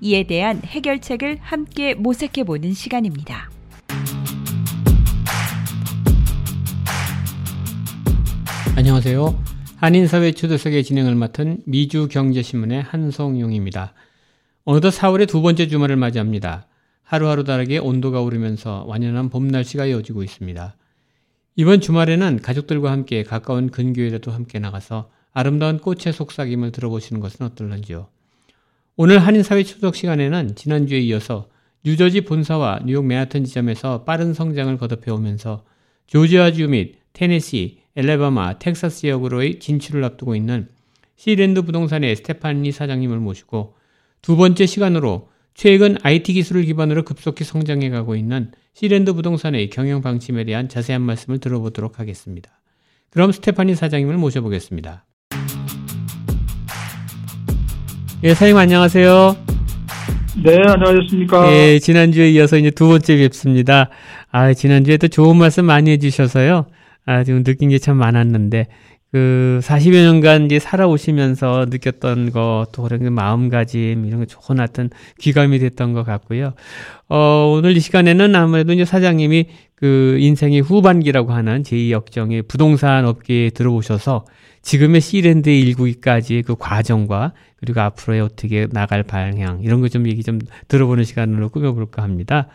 이에 대한 해결책을 함께 모색해 보는 시간입니다. 안녕하세요. 한인사회 초대석의 진행을 맡은 미주경제신문의 한성용입니다. 어느덧 4월의 두 번째 주말을 맞이합니다. 하루하루 다르게 온도가 오르면서 완연한 봄 날씨가 이어지고 있습니다. 이번 주말에는 가족들과 함께 가까운 근교에라도 함께 나가서 아름다운 꽃의 속삭임을 들어보시는 것은 어떨런지요. 오늘 한인사회 추석 시간에는 지난주에 이어서 뉴저지 본사와 뉴욕 맨하튼 지점에서 빠른 성장을 거듭해 오면서 조지아주 및 테네시, 엘레바마, 텍사스 지역으로의 진출을 앞두고 있는 시랜드 부동산의 스테파니 사장님을 모시고 두 번째 시간으로 최근 IT 기술을 기반으로 급속히 성장해 가고 있는 시랜드 부동산의 경영 방침에 대한 자세한 말씀을 들어보도록 하겠습니다. 그럼 스테파니 사장님을 모셔보겠습니다. 예, 사장님 안녕하세요. 네, 안녕하셨습니까? 예, 지난주에 이어서 이제 두 번째 뵙습니다. 아, 지난주에 또 좋은 말씀 많이 해주셔서요. 아, 지금 느낀 게 참 많았는데, 그 40여 년간 이제 살아오시면서 느꼈던 것, 또 그런 마음가짐, 이런 게 좋은 하여튼 귀감이 됐던 것 같고요. 어, 오늘 이 시간에는 아무래도 이제 사장님이 그 인생의 후반기라고 하는 제2역정의 부동산 업계에 들어오셔서 지금의 C Land에 일구기까지 그 과정과 그리고 앞으로의 어떻게 나갈 방향 이런 거 좀 얘기 좀 들어보는 시간으로 꾸며볼까 합니다.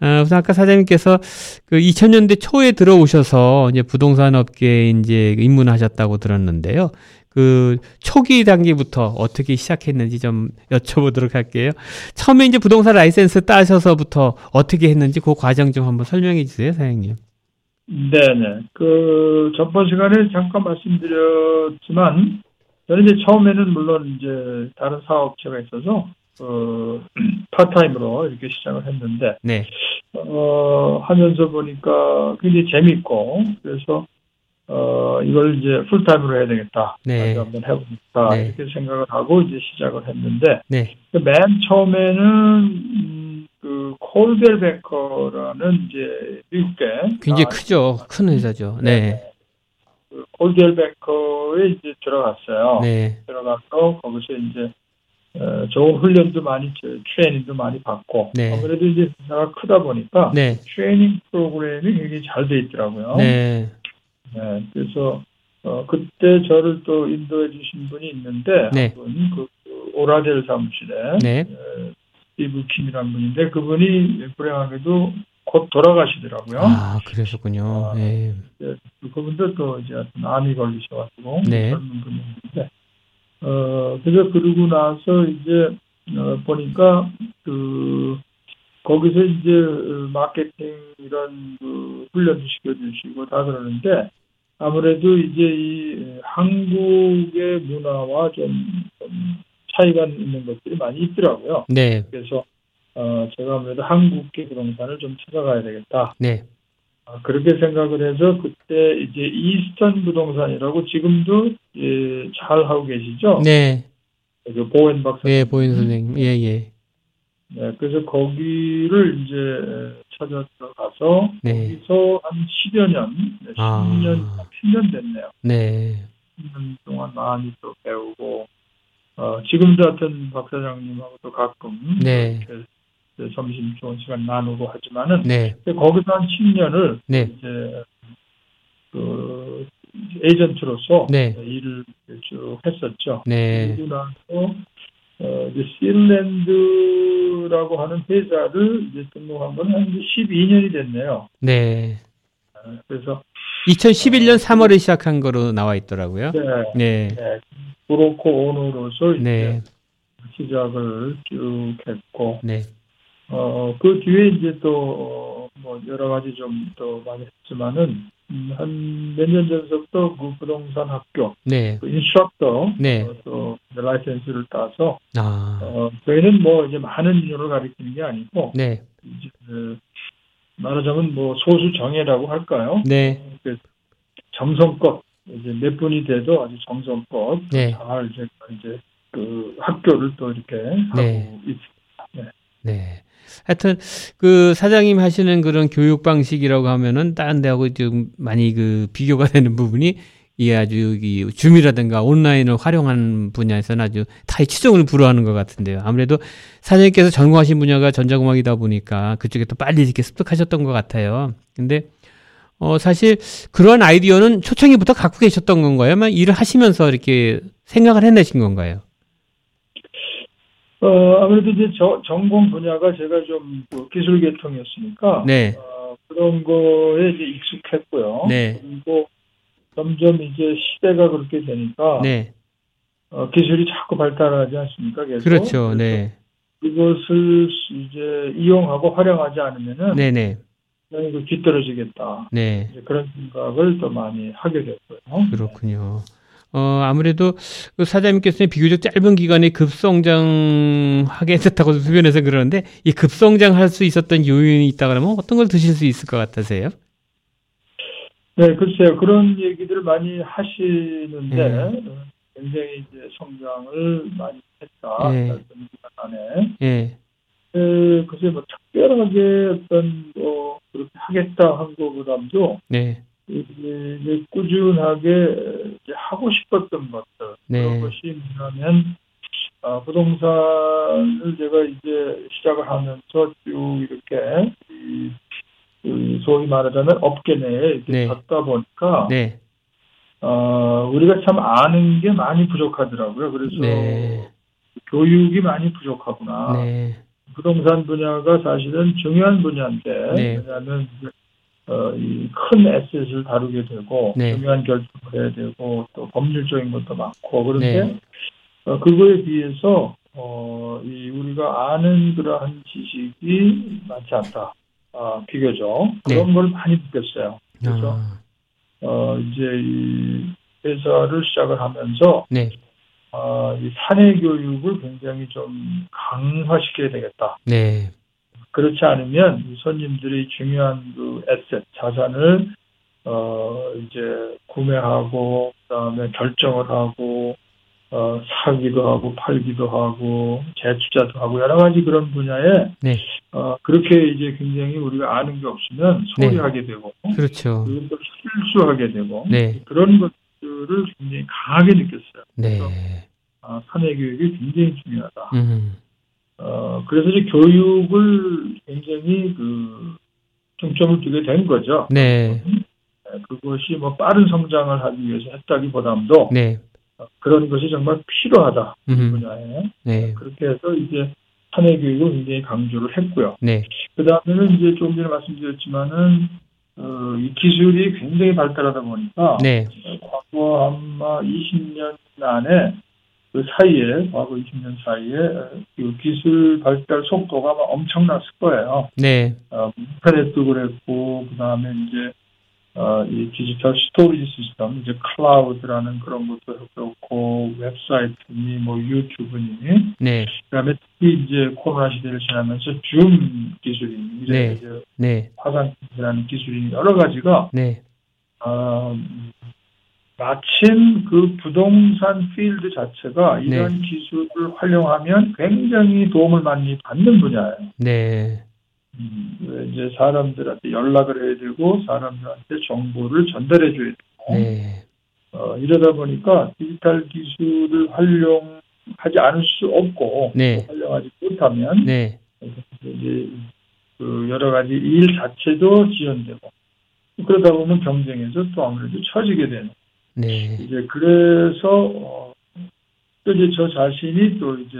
어, 우선 아까 사장님께서 그 2000년대 초에 들어오셔서 이제 부동산 업계에 이제 입문하셨다고 들었는데요. 그 초기 단계부터 어떻게 시작했는지 좀 여쭤보도록 할게요. 처음에 이제 부동산 라이센스 따셔서부터 어떻게 했는지 그 과정 좀 한번 설명해 주세요, 사장님. 네네. 그, 전번 시간에 잠깐 말씀드렸지만, 저는 이제 처음에는 물론 이제 다른 사업체가 있어서, 어, part time으로 이렇게 시작을 했는데, 네. 어, 하면서 보니까 굉장히 재밌고, 그래서, 어, 이걸 이제 풀타임으로 해야 되겠다. 네. 다시 한번 해보겠다. 네. 이렇게 생각을 하고 이제 시작을 했는데, 네. 그 맨 처음에는 음, 그 Coldwell Banker라는 이제 미국계 굉장히 아, 크죠. 큰 회사죠. 네. 그 콜벨 베커에 이제 들어갔어요. 네. 들어가서 거기서 이제 어, 좋은 훈련도 많이 저- 트레이닝도 많이 받고 네. 아무래도 이제 회사가 크다 보니까 네. 트레이닝 프로그램이 굉장히 잘 돼 있더라고요. 네. 네, 그래서 어, 그때 저를 또 인도해 주신 분이 있는데 네. 한분 그, 그 오라델 사무실에 네. 에, 스티브 킴이라는 분인데 그분이 불행하게도 곧 돌아가시더라고요. 아, 그러셨군요. 아, 네. 예, 그분도 또 이제 암이 걸리셔가지고 네. 젊은 분이었는데 어 그래서 그러고 나서 이제 어, 보니까 그 거기서 이제 어, 마케팅 이런 그 훈련도 시켜주시고 다 그러는데 아무래도 이제 이 한국의 문화와 좀, 좀 차이가 있는 것들이 많이 있더라고요. 네. 그래서 어, 제가 아무래도 한국계 부동산을 좀 찾아가야 되겠다. 네. 아, 그렇게 생각을 해서 그때 이제 이스턴 부동산이라고 지금도 예, 잘 하고 계시죠? 네. 그 보엔 박사. 네, 보인 선생님. 예, 예. 네, 그래서 거기를 이제 찾아 들어가서 네. 거기서 한 10여 년, 네, 아. 10년, 10년 됐네요. 네. 10년 동안 많이 또 배우고 어, 지금도 하여튼 박사장님하고도 가끔 네. 이렇게 점심 좋은 시간 나누고 하지만은 네. 거기서 한 10년을 네. 이제 그 에이전트로서 네. 일을 쭉 했었죠. 네. 그리고 나서 어, 이제 실랜드라고 하는 회사를 이제 등록한 건한 12년이 됐네요. 네. 어, 그래서 2011년 3월에 시작한 거로 나와 있더라고요. 네, 네. 네, broker owner로서 이제 네. 시작을 쭉 했고 네. 어, 그 뒤에 이제 또, 어, 뭐, 여러 가지 좀 또 많이 했지만은, 음, 한 몇 년 전부터 그 부동산 학교, 네. 그 instructor, 네. 어, 또, 라이센스를 따서, 아. 어, 저희는 뭐, 이제 많은 인원을 가리키는 게 아니고, 네. 이제, 그, 말하자면 뭐 소수 정예라고 할까요? 네. 그 정성껏 이제 몇 분이 돼도 아주 정성껏 네. 잘 이제 이제 그 학교를 또 이렇게 네. 하고 있, 네. 하여튼 그 사장님 하시는 그런 교육 방식이라고 하면은 다른 데하고 좀 많이 그 비교가 되는 부분이 이 아주 이 줌이라든가 온라인을 활용한 분야에서는 아주 타의 추종을 불허하는 것 같은데요. 아무래도 사장님께서 전공하신 분야가 전자공학이다 보니까 그쪽에 또 빨리 이렇게 습득하셨던 것 같아요. 근데 어 사실 그런 아이디어는 초창기부터 갖고 계셨던 건가요? 아마 일을 하시면서 이렇게 생각을 해내신 건가요? 어, 아무래도 이제 저, 전공 분야가 제가 좀그 기술 계통이었으니까 네. 어, 그런 거에 이제 익숙했고요. 네. 그리고 점점 이제 시대가 그렇게 되니까 네. 어, 기술이 자꾸 발달하지 않습니까? 계속. 그렇죠. 네. 그것을 이제 이용하고 활용하지 않으면은 네, 네. 그냥 이거 뒤떨어지겠다. 네. 그런 생각을 더 많이 하게 됐고요. 그렇군요. 어, 아무래도 그 사장님께서는 비교적 짧은 기간에 급성장하게 됐다고 주변에서 그러는데 이 급성장할 수 있었던 요인이 있다 그러면 어떤 걸 드실 수 있을 것 같으세요? 네, 글쎄요. 그런 얘기들을 많이 하시는데 네. 어, 굉장히 이제 성장을 많이 했다. 네. 안에. 예. 에, 글쎄 뭐 특별하게 어떤 뭐 그렇게 하겠다 한 거보다도 네. 이제, 이제 꾸준하게 이제 하고 싶었던 것들 네. 그런 것이 뭐냐면 아, 부동산을 제가 이제 시작을 하면서 쭉 이렇게 이, 그 소위 말하자면 업계 내에 이렇게 네. 걷다 보니까 네. 어, 우리가 참 아는 게 많이 부족하더라고요. 그래서 네. 교육이 많이 부족하구나. 네. 부동산 분야가 사실은 중요한 분야인데 네. 왜냐하면 어, 이 큰 에셋을 다루게 되고 네. 중요한 결정을 해야 되고 또 법률적인 것도 많고 그런데 네. 어, 그거에 비해서 어, 이 우리가 아는 그러한 지식이 많지 않다. 아, 비교적 그런 걸 많이 느꼈어요. 그래서 아, 어, 이제 이 회사를 시작을 하면서 네. 어, 이 사내 교육을 굉장히 좀 강화시켜야 되겠다. 네. 그렇지 않으면 이 손님들이 중요한 그 에셋 자산을 어 이제 구매하고 그다음에 결정을 하고 어 사기도 하고 팔기도 하고 재투자도 하고 여러 가지 그런 분야에 네. 어 그렇게 이제 굉장히 우리가 아는 게 없으면 소홀히 네. 하게 되고 그렇죠. 그리고 또 실수하게 되고 네. 그런 것들을 굉장히 강하게 느꼈어요. 네. 아, 사내 교육이 굉장히 중요하다. 음. 어, 그래서 이제 교육을 굉장히 그 중점을 두게 된 거죠. 네. 네, 그것이 뭐 빠른 성장을 하기 위해서 했다기보다도 네. 어, 그런 것이 정말 필요하다 이 음. 분야에 네. 그렇게 해서 이제 사내 교육을 굉장히 강조를 했고요. 네. 그 다음에는 이제 조금 전에 말씀드렸지만은 어, 이 기술이 굉장히 발달하다 보니까 네. 과거 아마 20년 안에 그 사이에 과거 20년 사이에 그 기술 발달 속도가 아마 엄청났을 거예요. 네. 어, 인터넷도 그랬고 그 다음에 이제 어, 이 digital storage system 이제 클라우드라는 그런 것도 그렇고 웹사이트니 뭐 유튜브니 네. 그 다음에 특히 이제 코로나 시대를 지나면서 줌 기술이 이제 네. 이제 네. 화상 기술이라는 기술이 여러 가지가 네. 어, 마침 그 부동산 필드 자체가 이런 기술을 활용하면 굉장히 도움을 많이 받는 분야예요. 네. 음, 왜 이제 사람들한테 연락을 해야 되고 사람들한테 정보를 전달해 줘야 되고 네. 어, 이러다 보니까 디지털 기술을 활용하지 않을 수 없고 네. 활용하지 못하면 네. 이제 그 여러 가지 일 자체도 지연되고 그러다 보면 경쟁에서 또 아무래도 처지게 되는 네. 이제 그래서 어, 또 이제 저 자신이 또 이제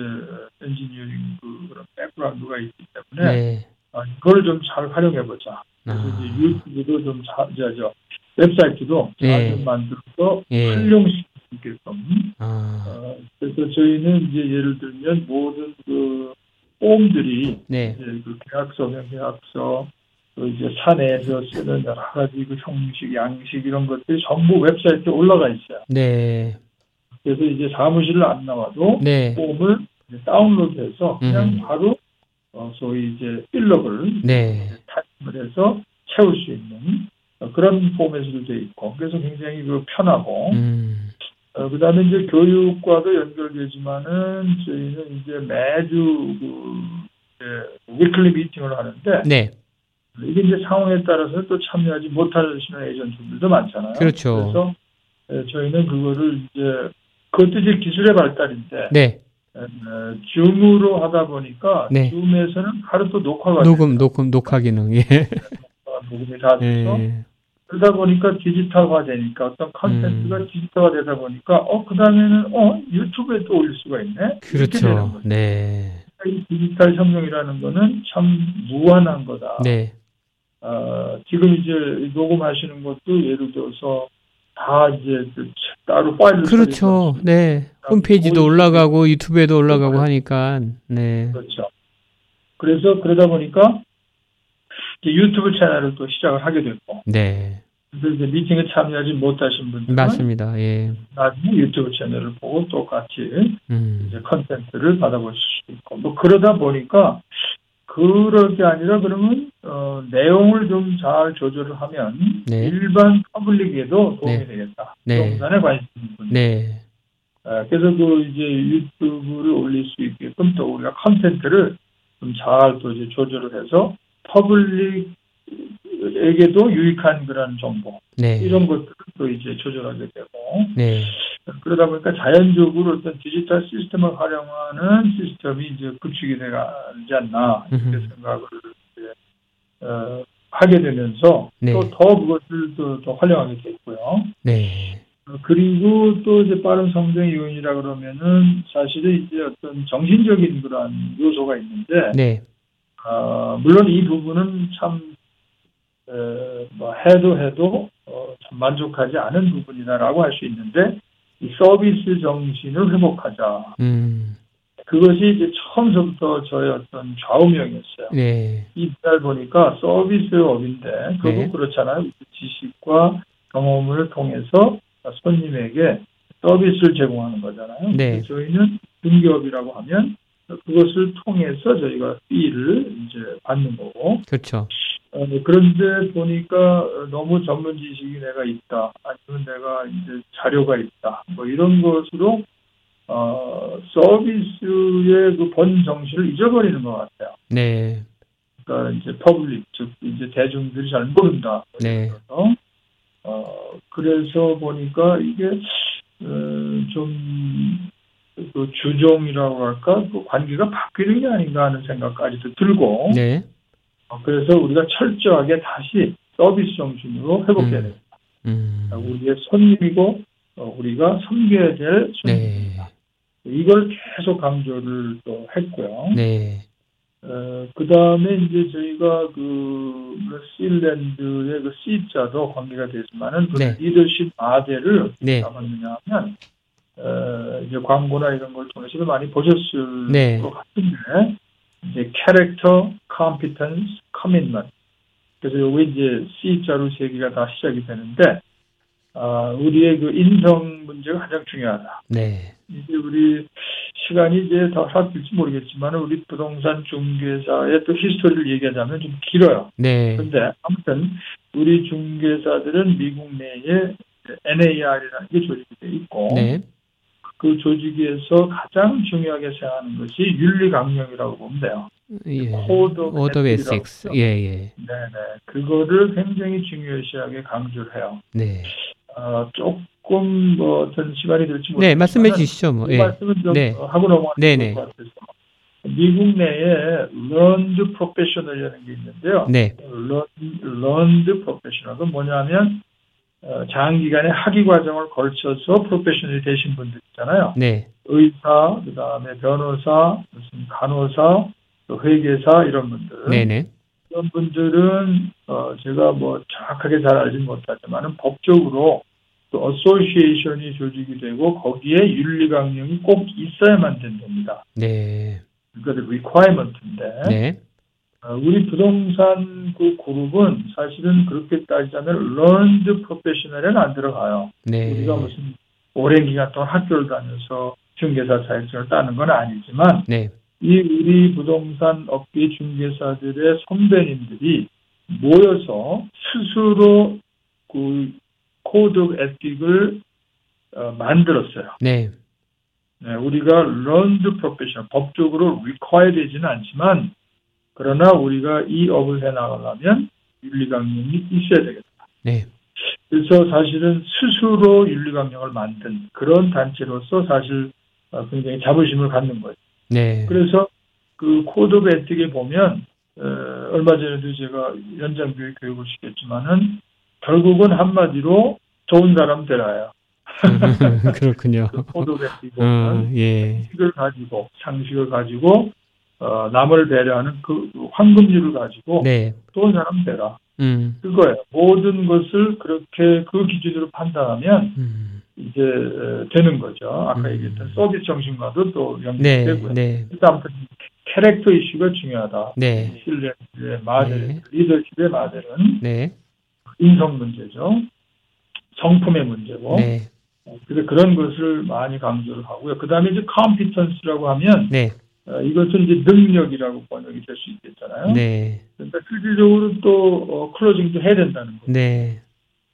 엔지니어링 그 그런 백그라운드가 있기 때문에 네. 아, 이걸 좀 잘 활용해 보자. 그래서 아. 이제 유튜브도 좀 자, 저, 저 웹사이트도 네. 잘 만들어서 예. 활용시킬 수 있게끔. 아. 어, 그래서 저희는 이제 예를 들면 모든 그 폼들이 네. 이제 그 계약서, 계약서, 또 이제 사내에서 쓰는 여러 가지 그 형식, 양식 이런 것들이 전부 웹사이트에 올라가 있어요. 네. 그래서 이제 사무실을 안 나와도 네. 폼을 다운로드해서 그냥 음. 바로 어, 소위 이제 fillable 네. 타입 해서 채울 수 있는 어, 그런 포맷으로 되어 있고 그래서 굉장히 그 편하고 음. 어, 그다음에 이제 교육과도 연결되지만은 저희는 이제 매주 그 이제 weekly meeting을 하는데 네. 이게 이제 상황에 따라서 또 참여하지 못하시는 에이전트들도 많잖아요. 그렇죠. 그래서 에, 저희는 그거를 이제 그것도 이제 기술의 발달인데 네. 에, 에, 줌으로 하다 보니까 네. 줌에서는 하루 또 녹화가 녹음, 녹음, 녹화 기능. 예. 돼요. 녹음이 다 돼서 예. 그러다 보니까 디지털화 되니까 어떤 컨텐츠가 음. 디지털화 되다 보니까 어 그다음에는 어 유튜브에 또 올릴 수가 있네. 그렇죠. 네. 이 디지털 혁명이라는 거는 참 무한한 거다. 네. 어, 지금 이제 녹음하시는 것도 예를 들어서 다 이제 그 따로 파일을 그렇죠. 네. 홈페이지도 voice- 올라가고 유튜브에도 올라가고 하니까. 네. 그렇죠. 그래서 그러다 보니까 유튜브 채널을 또 시작을 하게 됐고, 네. 그래서 이제 미팅에 참여하지 못하신 분들은 맞습니다. 예. 나중에 유튜브 채널을 보고 똑같이 음. 이제 컨텐츠를 받아보실 수 있고, 뭐 그러다 보니까 그럴 게 아니라 그러면 어, 내용을 좀 잘 조절을 하면 네. 일반 public에도 도움이 네. 되겠다. 네. 부동산에 관심 있는 분. 네. 아, 그래서 그 이제 유튜브를 올릴 수 있게끔 또 우리가 컨텐츠를 좀 잘 또 이제 조절을 해서 public에게도 유익한 그런 정보 네. 이런 또 이제 조절하게 되고 네. 그러다 보니까 자연적으로 어떤 디지털 시스템을 활용하는 시스템이 이제 구축이 되지 않나 이렇게. 생각을 이제, 어, 하게 되면서 네. 또더 그것을 또, 더 활용하게 됐고요. 네. 어, 그리고 또 이제 빠른 성장 요인이라 그러면은 사실은 이제 어떤 정신적인 그런 요소가 있는데 네. 어, 물론 이 부분은 참 에, 뭐 해도 해도 어, 참 만족하지 않은 부분이다라고 할 수 있는데 이 서비스 정신을 회복하자. 음. 그것이 이제 처음부터 저의 어떤 좌우명이었어요. 네. 이날 보니까 서비스업인데 결국 네. 그렇잖아요. 지식과 경험을 통해서 손님에게 서비스를 제공하는 거잖아요. 네. 저희는 중개업이라고 하면 그것을 통해서 저희가 피를 이제 받는 거고 그렇죠. 어, 그런데 보니까 어, 너무 전문 지식이 내가 있다 아니면 내가 이제 자료가 있다 뭐 이런 것으로 어, 서비스의 그 본 정신을 잊어버리는 것 같아요. 네. 그러니까 이제 public 즉 이제 대중들이 잘 모른다. 네. 그래서 어 그래서 보니까 이게 어, 좀 그 주종이라고 할까 그 관계가 바뀌는 게 아닌가 하는 생각까지도 들고 네. 어, 그래서 우리가 철저하게 다시 서비스 정신으로 회복해야 음. 됩니다. 음. 우리의 손님이고 어, 우리가 섬겨야 될 네. 손님입니다. 이걸 계속 강조를 또 했고요. 네. 어, 그 다음에 이제 저희가 그, 실랜드의 그 C자도 관계가 되지만은 그 네. 리더십 아대를 어떻게 네. 잡았느냐 하면, 어, 이제 광고나 이런 걸 통해서도 많이 보셨을 네. 것 같은데, 이제 캐릭터, competence, commitment. 그래서 요게 이제 C자로 세 개가 다 시작이 되는데, 아, 우리의 그 인성 문제가 가장 중요하다. 네. 이제 우리 시간이 이제 더 살필지 모르겠지만 우리 부동산 중개사의 또 history를 얘기하자면 좀 길어요. 네. 그런데 아무튼 우리 중개사들은 미국 내에 NAR이라는 게 조직이 돼 있고 네. 그 조직에서 가장 중요하게 생각하는 것이 윤리 강령이라고 보면 돼요. 예. Code of. 하죠. 예, 예. 네 네. 그거를 굉장히 중요시하게 강조를 해요. 네. 어, 조금 뭐 어떤 시간이 될지 모르겠지만 네, 말씀해 주시죠. 뭐. 그 예. 말씀은 좀 네. 하고 넘어가는 네네. 것 같아서 미국 내에 learned professional이라는 게 있는데요. 네. learned professional은 뭐냐면 어, 장기간의 학위 과정을 걸쳐서 프로페셔널이 되신 분들 있잖아요. 네. 의사, 그 다음에 변호사, 무슨 간호사, 또 회계사 이런 분들. 네, 네. 이런 분들은 어, 제가 뭐 정확하게 잘 알지는 못하지만은 법적으로 또 어소시에이션이 조직이 되고 거기에 윤리 강령이 꼭 있어야만 된답니다. 네. 그러니까 requirement인데 네. 어, 우리 부동산 그 그룹은 사실은 그렇게 따지자면 learned professional에는 안 들어가요. 네. 우리가 무슨 오랜 기간 동안 학교를 다녀서 중개사 자격증을 따는 건 아니지만 네. 이 우리 부동산 업계 중개사들의 선배님들이 모여서 스스로 그 Code Ethic을 어, 만들었어요. 네. 네, 우리가 learned profession 법적으로 require 되지는 않지만 그러나 우리가 이 업을 해 나가려면 윤리 강령이 있어야 되겠다. 네. 그래서 사실은 스스로 윤리 강령을 만든 그런 단체로서 사실 어, 굉장히 자부심을 갖는 거예요. 네. 그래서 그 Code of Ethic에 보면 어, 얼마 전에도 제가 연장 교육 교육을 시켰지만은 결국은 한마디로 좋은 사람 되라요. 그렇군요. 그 Code of Ethic 어, 보면 예. 상식을 가지고 상식을 가지고 어, 남을 배려하는 그 황금률을 가지고 네. 좋은 사람 되라 음. 그거예요. 모든 것을 그렇게 그 기준으로 판단하면 음. 이제 어, 되는 거죠. 아까 음. 얘기했던 서비스 정신과도 또 네. 연결되고요. 네. 일단 아무튼 캐릭터 이슈가 중요하다. 네. 신뢰의 모델, 네. 리더십의 모델은 네. 인성 문제죠. 성품의 문제고. 네. 그래서 그런 것을 많이 강조를 하고요. 그 다음에 이제 competence라고 하면 네. 어, 이것은 이제 능력이라고 번역이 될 수 있겠잖아요. 네. 그러니까 실질적으로 또 어, closing도 해야 된다는 거죠. 네.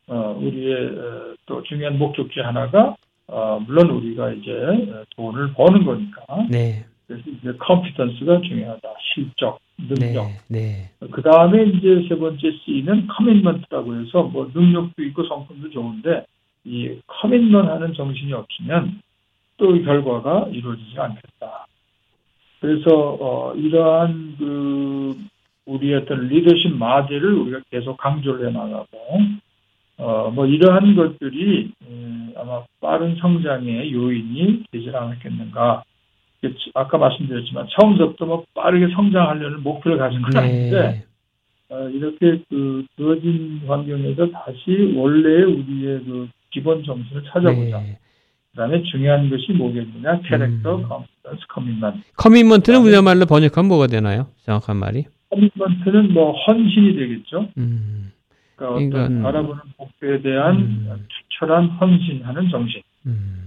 어, 우리의 어, 또 중요한 목적 중 하나가 어, 물론 우리가 이제 어, 돈을 버는 거니까 네. 그래서 이제 competence가 중요하다. 실적, 능력. 네. 네. 그 다음에 이제 세 번째 C는 commitment라고 해서 뭐 능력도 있고 성품도 좋은데 이 commitment 하는 정신이 없으면 또이 결과가 이루어지지 않겠다. 그래서 어, 이러한 그 우리의 어떤 리더십 모델을 우리가 계속 강조를 해 나가고 어, 뭐 이러한 것들이 음, 아마 빠른 성장의 요인이 되지 않았겠는가. 아까 말씀드렸지만 처음부터 뭐 빠르게 성장하려는 목표를 가진 건 아닌데 네. 어, 이렇게 그 주어진 환경에서 다시 원래의 우리의 그 기본 정신을 찾아보자. 네. 그다음에 중요한 것이 뭐겠느냐? 캐릭터, 음. commitment. commitment는 우리말로 번역하면 뭐가 되나요? 정확한 말이? commitment는 뭐 헌신이 되겠죠. 음. 그러니까 이건- 어떤 바라보는 목표에 대한 음. 투철한 헌신하는 정신. 음.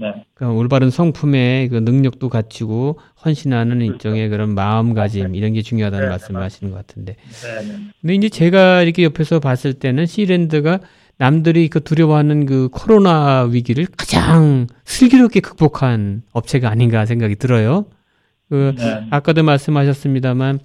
네. 그러니까 올바른 성품의 그 능력도 갖추고 헌신하는 일종의 그런 마음가짐 이런 게 중요하다는 네, 말씀을 네, 하시는 것 같은데. 네. 네. 근데 이제 제가 이렇게 옆에서 봤을 때는 시랜드가 남들이 그 두려워하는 그 코로나 위기를 가장 슬기롭게 극복한 업체가 아닌가 생각이 들어요. 그 네. 아까도 말씀하셨습니다만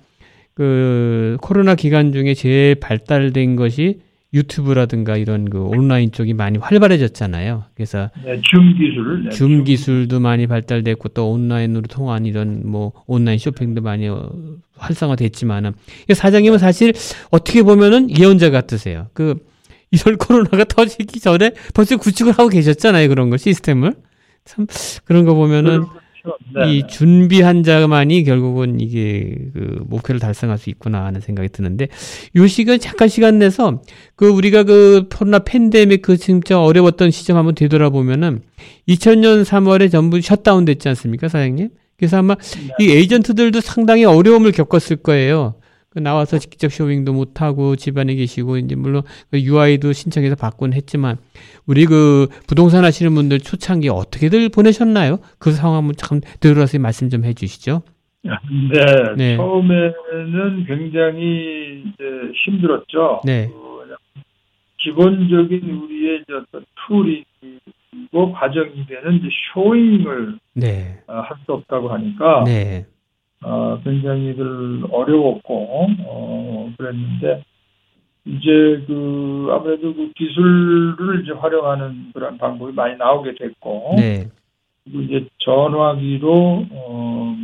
그 코로나 기간 중에 제일 발달된 것이 유튜브라든가 이런 그 온라인 쪽이 많이 활발해졌잖아요. 그래서 네. 줌 기술. 네. 줌 기술도 많이 발달됐고 또 온라인으로 통한 이런 뭐 온라인 쇼핑도 많이 어, 활성화됐지만은 이 사장님은 사실 어떻게 보면은 예언자 같으세요. 그 이럴 코로나가 터지기 전에 벌써 구축을 하고 계셨잖아요. 그런 거 시스템을 참 그런 거 보면은 그렇죠. 네. 이 준비한 자만이 결국은 이게 그 목표를 달성할 수 있구나 하는 생각이 드는데 요 시간 잠깐 시간 내서 그 우리가 그 코로나 팬데믹 그 진짜 어려웠던 시점 한번 되돌아보면은 2000년 3월에 전부 셧다운 됐지 않습니까, 사장님? 그래서 아마 이 에이전트들도 상당히 어려움을 겪었을 거예요. 그 나와서 직접 쇼핑도 못 하고 집안에 계시고 이제 물론 그 UI도 신청해서 받곤 했지만 우리 그 부동산 하시는 분들 초창기 어떻게들 보내셨나요? 그 상황 한번 참 되돌아서 말씀 좀 해주시죠. 네. 네. 처음에는 굉장히 이제 힘들었죠. 네. 그 기본적인 우리의 어떤 툴이고 과정이 되는 showing을 네, 할수 없다고 하니까 네, 어, 굉장히 들 어려웠고 어, 그랬는데 이제 그 아무래도 그 기술을 이제 활용하는 그런 방법이 많이 나오게 됐고 네, 그리고 이제 전화기로 어,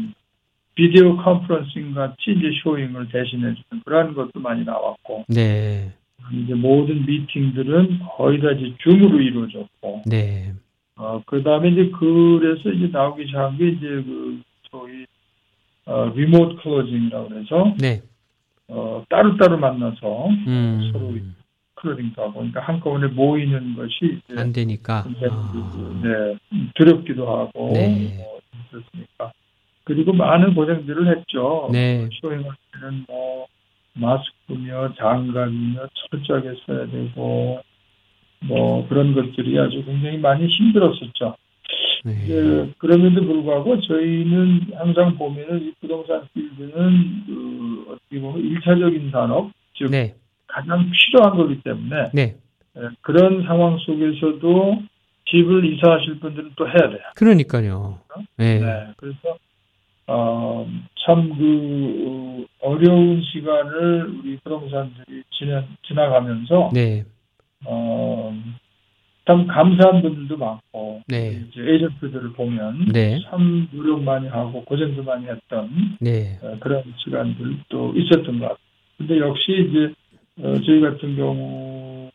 video conferencing 같이 이제 showing을 대신해 주는 그런 것도 많이 나왔고 네, 이제 모든 미팅들은 거의 다 이제 Zoom으로 이루어졌고 네, 어, 그 다음에 이제 그래서 이제 나오기 시작한 게 이제 그 어, 리모트 클로징이라고 해서 네, 어, 따로따로 만나서 음, 서로 클로징도 하고 그러니까 한꺼번에 모이는 것이 안 되니까. 굉장히 아, 네, 두렵기도 하고 네. 뭐 그렇습니까. 그리고 많은 고생들을 했죠. 네. 쇼잉할 때는 뭐 마스크며 장갑이며 철저하게 써야 되고 뭐 그런 것들이 아주 굉장히 많이 힘들었었죠. 네, 예, 그럼에도 불구하고 저희는 항상 보면은 이 부동산 필드는 그 어떻게 보면 일차적인 산업, 즉 네. 가장 필요한 거기 때문에 네. 예, 그런 상황 속에서도 집을 이사하실 분들은 또 해야 돼요. 그러니까요. 네. 네, 그래서 어, 참그 어려운 시간을 우리 부동산들이 지나, 지나가면서 네. 어, 참 감사한 분들도 많고 네. 이제 에이전트들을 보면 네. 참 노력 많이 하고 고생도 많이 했던 네. 어, 그런 시간들도 있었던 것 같아요. 근데 역시 이제 어, 저희 같은 경우는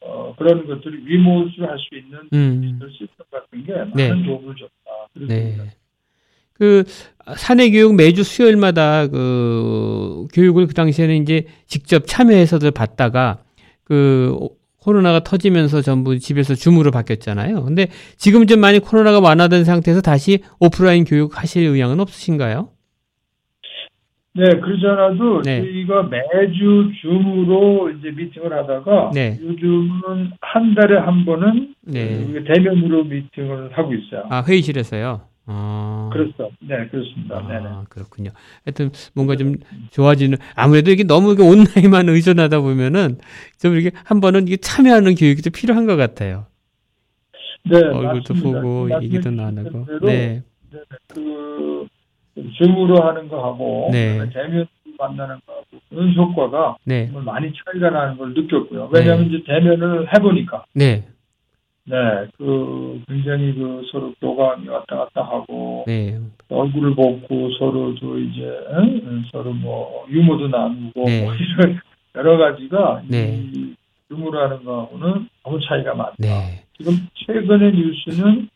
어, 그런 것들을 리모트로 할수 있는 음. 시스템 같은 게 네. 많은 도움을 줬다. 네. 그 사내 교육 매주 수요일마다 그 교육을 그 당시에는 이제 직접 참여해서들 받다가 그 코로나가 터지면서 전부 집에서 줌으로 바뀌었잖아요. 근데 지금 좀 많이 코로나가 완화된 상태에서 다시 오프라인 교육 하실 의향은 없으신가요? 네, 그러지 않아도 네. 저희가 매주 줌으로 이제 미팅을 하다가 네. 요즘은 한 달에 한 번은 네. 그 대면으로 미팅을 하고 있어요. 아, 회의실에서요? 아. 그렇죠. 네, 그렇습니다. 네, 네. 아, 그렇군요. 하여튼 뭔가 좀 좋아지는 아무래도 이게 너무 온라인만 의존하다 보면은 좀 이렇게 한 번은 이게 참여하는 교육이 좀 필요한 것 같아요. 네, 얼굴도 맞습니다. 보고 말씀해 얘기도 나누고. 네. 네, 그 줌으로 하는 거하고 네. 대면 만나는 거하고 효과가 네. 많이 차이가 나는 걸 느꼈고요. 왜냐하면 이제 대면을 해보니까 네. 네, 그 굉장히 그 서로 교감이 왔다 갔다 하고 네. 얼굴을 보고 서로도 이제 응? 서로 뭐 유머도 나누고 네. 뭐 이런 여러 가지가 네. 이 하는 거하고는 너무 차이가 많다. 네. 지금 최근의 뉴스는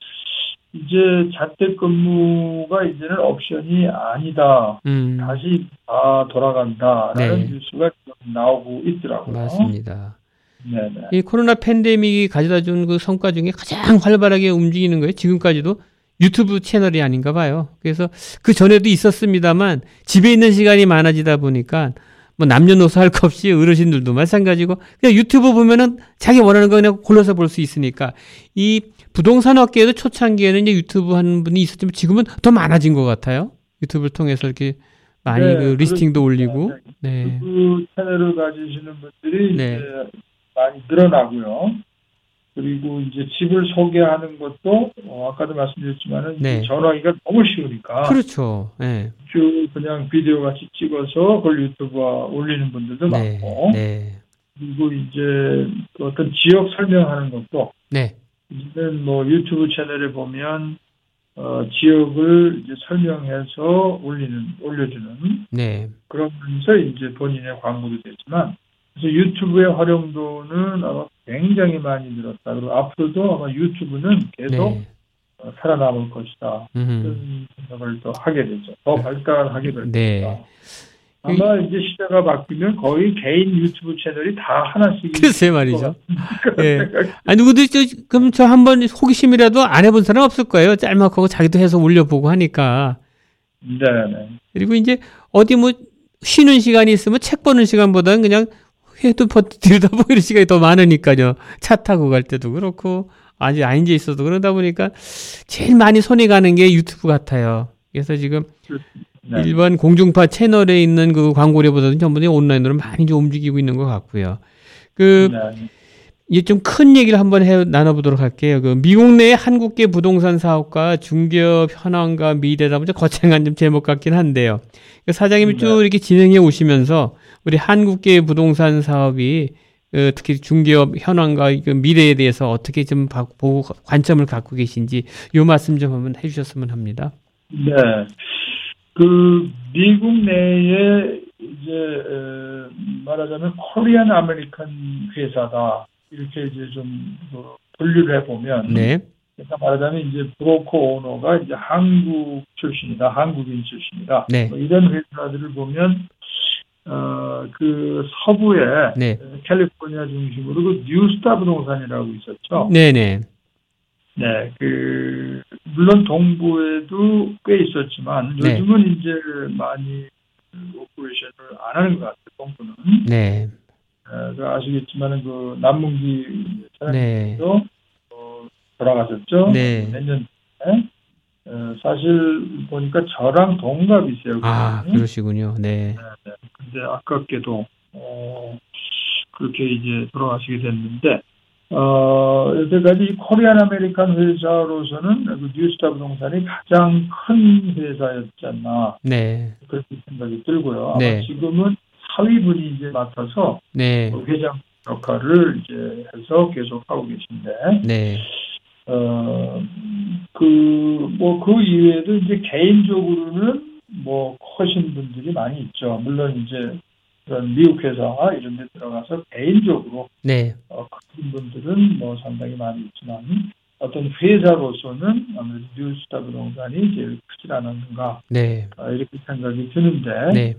이제 자택근무가 이제는 옵션이 아니다. 음. 다시 다 돌아간다라는 네. 뉴스가 나오고 있더라고요. 맞습니다. 네네. 이 코로나 팬데믹이 가져다 준 그 성과 중에 가장 활발하게 움직이는 거예요. 지금까지도 유튜브 채널이 아닌가 봐요. 그래서 그 전에도 있었습니다만 집에 있는 시간이 많아지다 보니까 뭐 남녀노소 할 것 없이 어르신들도 마찬가지고 그냥 유튜브 보면은 자기 원하는 거 그냥 골라서 볼 수 있으니까 이 부동산 업계에도 초창기에는 이제 유튜브 하는 분이 있었지만 지금은 더 많아진 것 같아요. 유튜브를 통해서 이렇게 많이 네, 그 리스팅도 그렇습니다. 올리고 네. 그 채널을 가지시는 분들이 네. 많이 늘어나고요. 그리고 이제 집을 소개하는 것도 어, 아까도 말씀드렸지만은 네. 전화기가 너무 쉬우니까 그렇죠. 네. 쭉 그냥 비디오 같이 찍어서 그걸 유튜브에 올리는 분들도 네. 많고 네. 그리고 이제 그 어떤 지역 설명하는 것도 네. 이제는 뭐 유튜브 채널에 보면 어, 지역을 이제 설명해서 올리는 올려주는 네. 그러면서 이제 본인의 광고도 됐지만 그래서 유튜브의 활용도는 아마 굉장히 많이 늘었다. 그리고 앞으로도 아마 유튜브는 계속 네. 어, 살아남을 것이다. 음. 그런 생각을 또 하게 되죠. 더 발달하게 될 네. 것이다. 아마 이제 시대가 바뀌면 거의 개인 유튜브 채널이 다 하나씩 글쎄 말이죠. 예. 아니 누구도 저, 그럼 저 한번 호기심이라도 안 해본 사람 없을 거예요. 짤막하고 자기도 해서 올려보고 하니까. 네네. 그리고 이제 어디 뭐 쉬는 시간이 있으면 책 보는 시간보다는 그냥 헤드폰 들여다보고 이런 시간이 더 많으니까요. 차 타고 갈 때도 그렇고 아직 앉아 있어도 그러다 보니까 제일 많이 손이 가는 게 유튜브 같아요. 그래서 지금 네. 일반 공중파 채널에 있는 그 광고료보다는 전부 다 온라인으로 많이 좀 움직이고 있는 것 같고요. 그 네. 이제 좀 큰 얘기를 한번 해 나눠보도록 할게요. 그 미국 내 한국계 부동산 사업과 중개업 현황과 미래다 보니 거창한 좀 제목 같긴 한데요. 그 사장님이 네. 쭉 이렇게 진행해 오시면서 우리 한국계 부동산 사업이 어, 특히 중개업 현황과 그 미래에 대해서 어떻게 좀 봐- 보고 관점을 갖고 계신지 요 말씀 좀 한번 해주셨으면 합니다. 네. 그 미국 내에 이제 에, 말하자면 Korean American 회사다 이렇게 이제 좀 그, 분류를 해보면 네, 그러니까 말하자면 이제 브로커 오너가 이제 한국 출신이다, 한국인 출신이다. 네. 뭐 이런 회사들을 보면 어, 그 서부에 네, 캘리포니아 중심으로 그 뉴스타 부동산이라고 있었죠. 네, 네, 네, 그 물론 동부에도 꽤 있었지만 네. 요즘은 이제 많이 operation을 안 하는 것 같아요. 동부는. 네, 어, 그 아시겠지만은 그 남문기 네, 사장님도 어, 돌아가셨죠. 네. 몇년 전에. 어, 사실 보니까 저랑 동갑이세요. 아 그분이. 그러시군요. 네, 근데 아깝게도 어, 그렇게 이제 돌아가시게 됐는데, 어, 여태까지 이 코리안 아메리칸 회사로서는 그 뉴스타 부동산이 가장 큰 회사였지 않나, 네. 그렇게 생각이 들고요. 네. 지금은 사위분이 이제 맡아서 네. 그 회장 역할을 이제 해서 계속 하고 계신데, 네. 어, 그, 뭐, 그 이외에도 이제 개인적으로는 뭐, 커신 분들이 많이 있죠. 물론 이제 그런 미국 회사 이런 데 들어가서 개인적으로, 네. 어, 큰 분들은 뭐 상당히 많이 있지만, 어떤 회사로서는 아무래도 뉴스타 부동산이 제일 크지 않았는가, 네. 어, 이렇게 생각이 드는데, 네.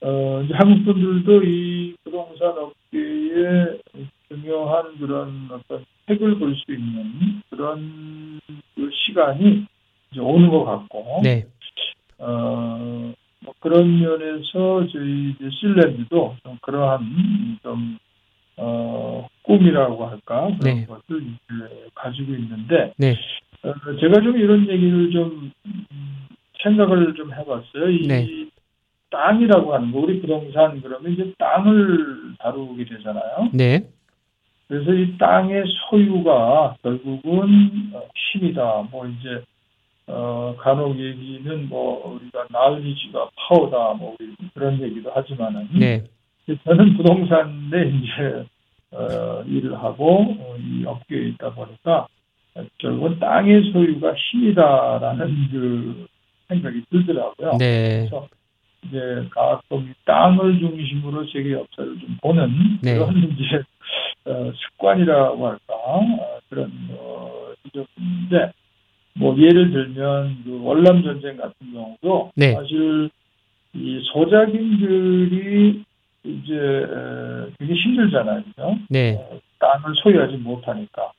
어, 이제 한국 분들도 이 부동산 업계에 중요한 그런 어떤 획을 볼 수 있는 그런 그 시간이 이제 오는 것 같고, 네. 어, 뭐 그런 면에서 저희 이제 실랜드도 좀 그러한 좀, 어, 꿈이라고 할까, 그런 네. 것을 이제 가지고 있는데, 네. 어, 제가 좀 이런 얘기를 좀 음, 생각을 좀 해봤어요. 이 네. 땅이라고 하는 거, 우리 부동산 그러면 이제 땅을 다루게 되잖아요. 네. 그래서 이 땅의 소유가 결국은 어, 힘이다. 뭐 이제 어 간혹 얘기는 뭐 우리가 나을리지가 파워다. 뭐 그런 얘기도 하지만은 네. 저는 부동산에 이제 어, 일을 하고 어, 이 업계에 있다 보니까 결국은 땅의 소유가 힘이다라는 그 생각이 들더라고요. 네. 그래서 이제 가끔 이 땅을 중심으로 세계 역사를 좀 보는 네. 그런 이제 어, 습관이라고 할까 어, 그런 어, 지점인데 뭐 예를 들면 그 월남 전쟁 같은 경우도 네. 사실 이 소작인들이 이제 에, 되게 힘들잖아요, 그죠? 네. 어, 땅을 소유하지 못하니까.